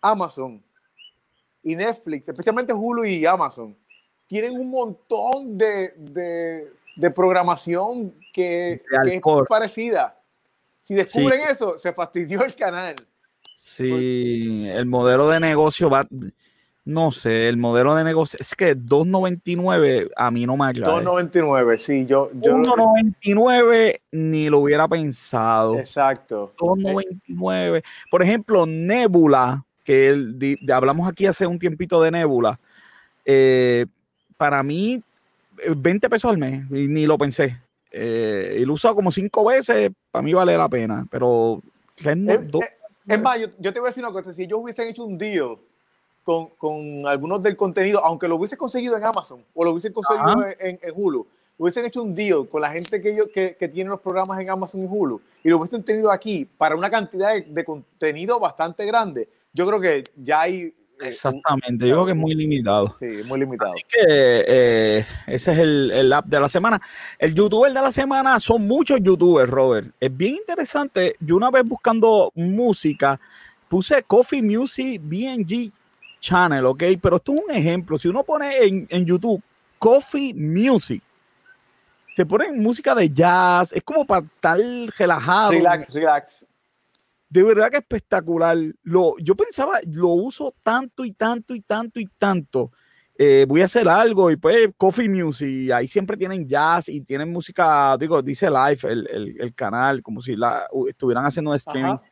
Amazon y Netflix, especialmente Hulu y Amazon, tienen un montón de, de- de programación que, es parecida. Si descubren eso, se fastidió el canal. Sí, el modelo de negocio va, no sé, el modelo de negocio, es que 2.99 a mí no me atrae. 2.99, sí, yo, yo 1.99 ni lo hubiera pensado. exacto. 2.99. Por ejemplo, Nebula, que el- di- de- hablamos aquí hace un tiempito de Nebula, eh, para mí, eh, 20 pesos al mes, y ni lo pensé. Eh, y lo he usado como cinco veces, para mí vale la pena, pero... Eh, eh, es más, yo, yo te voy a decir una cosa, si ellos hubiesen hecho un deal con, con algunos del contenido, aunque lo hubiesen conseguido en Amazon o lo hubiesen conseguido Ajá. en, en Hulu, hubiesen hecho un deal con la gente que, ellos, que, que tiene los programas en Amazon y Hulu y lo hubiesen tenido aquí para una cantidad de, de contenido bastante grande, yo creo que ya hay... eh, Exactamente, yo creo que es muy limitado. Sí, muy limitado. Así que eh, ese es el, el app de la semana. El youtuber de la semana son muchos youtubers, Robert. Es bien interesante. Yo una vez buscando música, puse Coffee Music BNG Channel, ¿ok? Pero esto es un ejemplo. Si uno pone en, en YouTube Coffee Music, te ponen música de jazz, es como para estar relajado. Relax, relax. De verdad que espectacular. Lo, yo pensaba, lo uso tanto y tanto y tanto y tanto. Eh, voy a hacer algo y pues Coffee Music, ahí siempre tienen jazz y tienen música, digo, dice live el, el- el canal, como si la, estuvieran haciendo streaming. Ajá.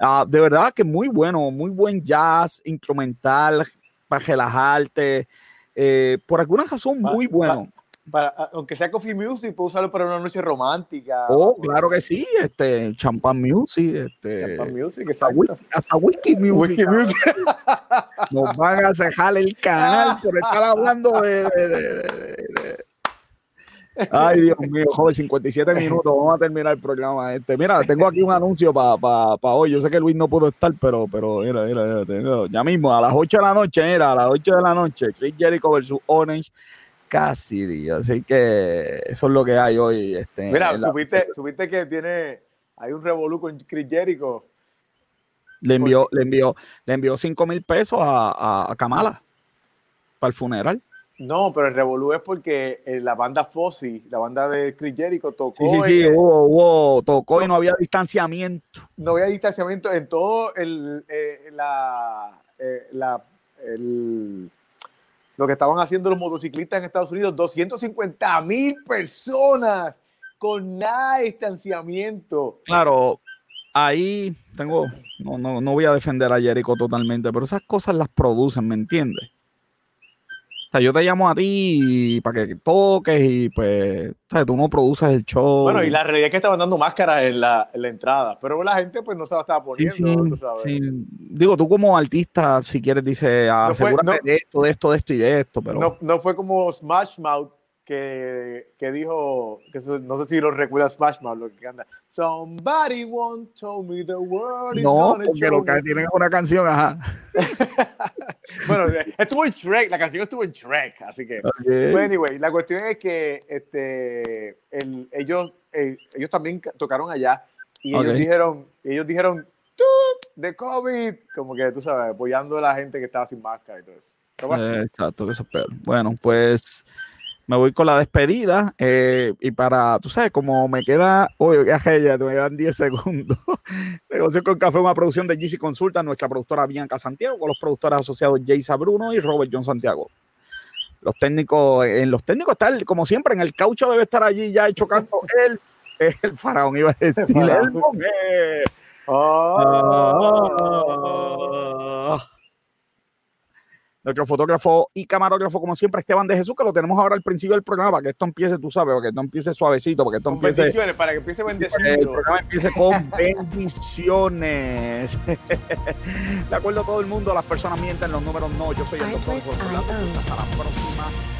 Ah, de verdad que muy bueno, muy buen jazz instrumental para relajarte. eh, por alguna razón, Pa- muy bueno. Para, aunque sea Coffee Music, puedo usarlo para una noche romántica. Oh, claro que sí, este, Champagne Music, este, Champagne Music, hasta, exacto. hasta Whisky Music. Music. Nos van a cejar el canal por estar hablando de- de- de- de- Ay, Dios mío, joven, 57 minutos. Vamos a terminar el programa este. Mira, tengo aquí un anuncio para hoy. Yo sé que Luis no pudo estar, pero, pero mira, mira, mira, ya mismo, a las 8 de la noche, mira, a las 8 de la noche, Chris Jericho versus Orange Cassidy. Así que eso es lo que hay hoy. Este, Mira, en la- supiste, supiste que tiene. Hay un revolú con Chris Jericho. le envió, le envió, le envió 5 mil pesos a, a, a Kamala para el funeral. No, pero el revolú es porque eh, la banda Fozzy, la banda de Chris Jericho, tocó. Sí, sí, sí, hubo, hubo, tocó y no había distanciamiento. no había distanciamiento en todo el, eh, la, eh, la- el- lo que estaban haciendo los motociclistas en Estados Unidos. 250 mil personas con nada de distanciamiento. Claro, ahí tengo, no, no, no voy a defender a Jericho totalmente, pero esas cosas las producen, ¿me entiendes? O sea, yo te llamo a ti para que toques y pues, ¿sabes? tú no produces el show. Bueno, y la realidad es que estaban dando máscaras en la, en la entrada, pero la gente pues no se la estaba Sí, poniendo, sí, tú sabes. sí. Digo, tú como artista, si quieres, No fue- asegúrate no- de esto, de esto, de esto y de esto, pero... No, no fue como Smash Mouth que, que dijo, que no sé si lo recuerda Smash Mouth, lo que anda. Somebody once told me the world is No, porque lo que me". tienen es una canción, ajá. Bueno, estuvo en Shrek, la canción estuvo en Shrek, así que. Ok. Well, anyway, la cuestión es que este, el- ellos, eh, ellos también ca- tocaron allá y Ok. ellos dijeron, ellos dijeron, "Tut, de COVID, como que tú sabes, apoyando a la gente que estaba sin máscara y todo eso. Eh, Exacto, que eso es peor. Bueno, pues me voy con la despedida eh, y para, tú sabes, como me queda, oye, ya me quedan 10 segundos. Negocio con Café, una producción de GC Consulta, nuestra productora Bianca Santiago, con los productores asociados Jaysa Bruno y Robert John Santiago. Los técnicos, en los técnicos está, el- como siempre, en el caucho debe estar allí ya chocando el, el faraón, iba a decir, el faraón. mujer. Nuestro fotógrafo y camarógrafo, como siempre, Esteban de Jesús, que lo tenemos ahora al principio del programa, para que esto empiece, tú sabes, para que esto empiece suavecito, para que esto con empiece, bendiciones, para que empiece que el programa empiece con bendiciones. de acuerdo a todo el mundo, las personas mienten, los números no. Yo soy el doctor Orlando. Hasta la próxima.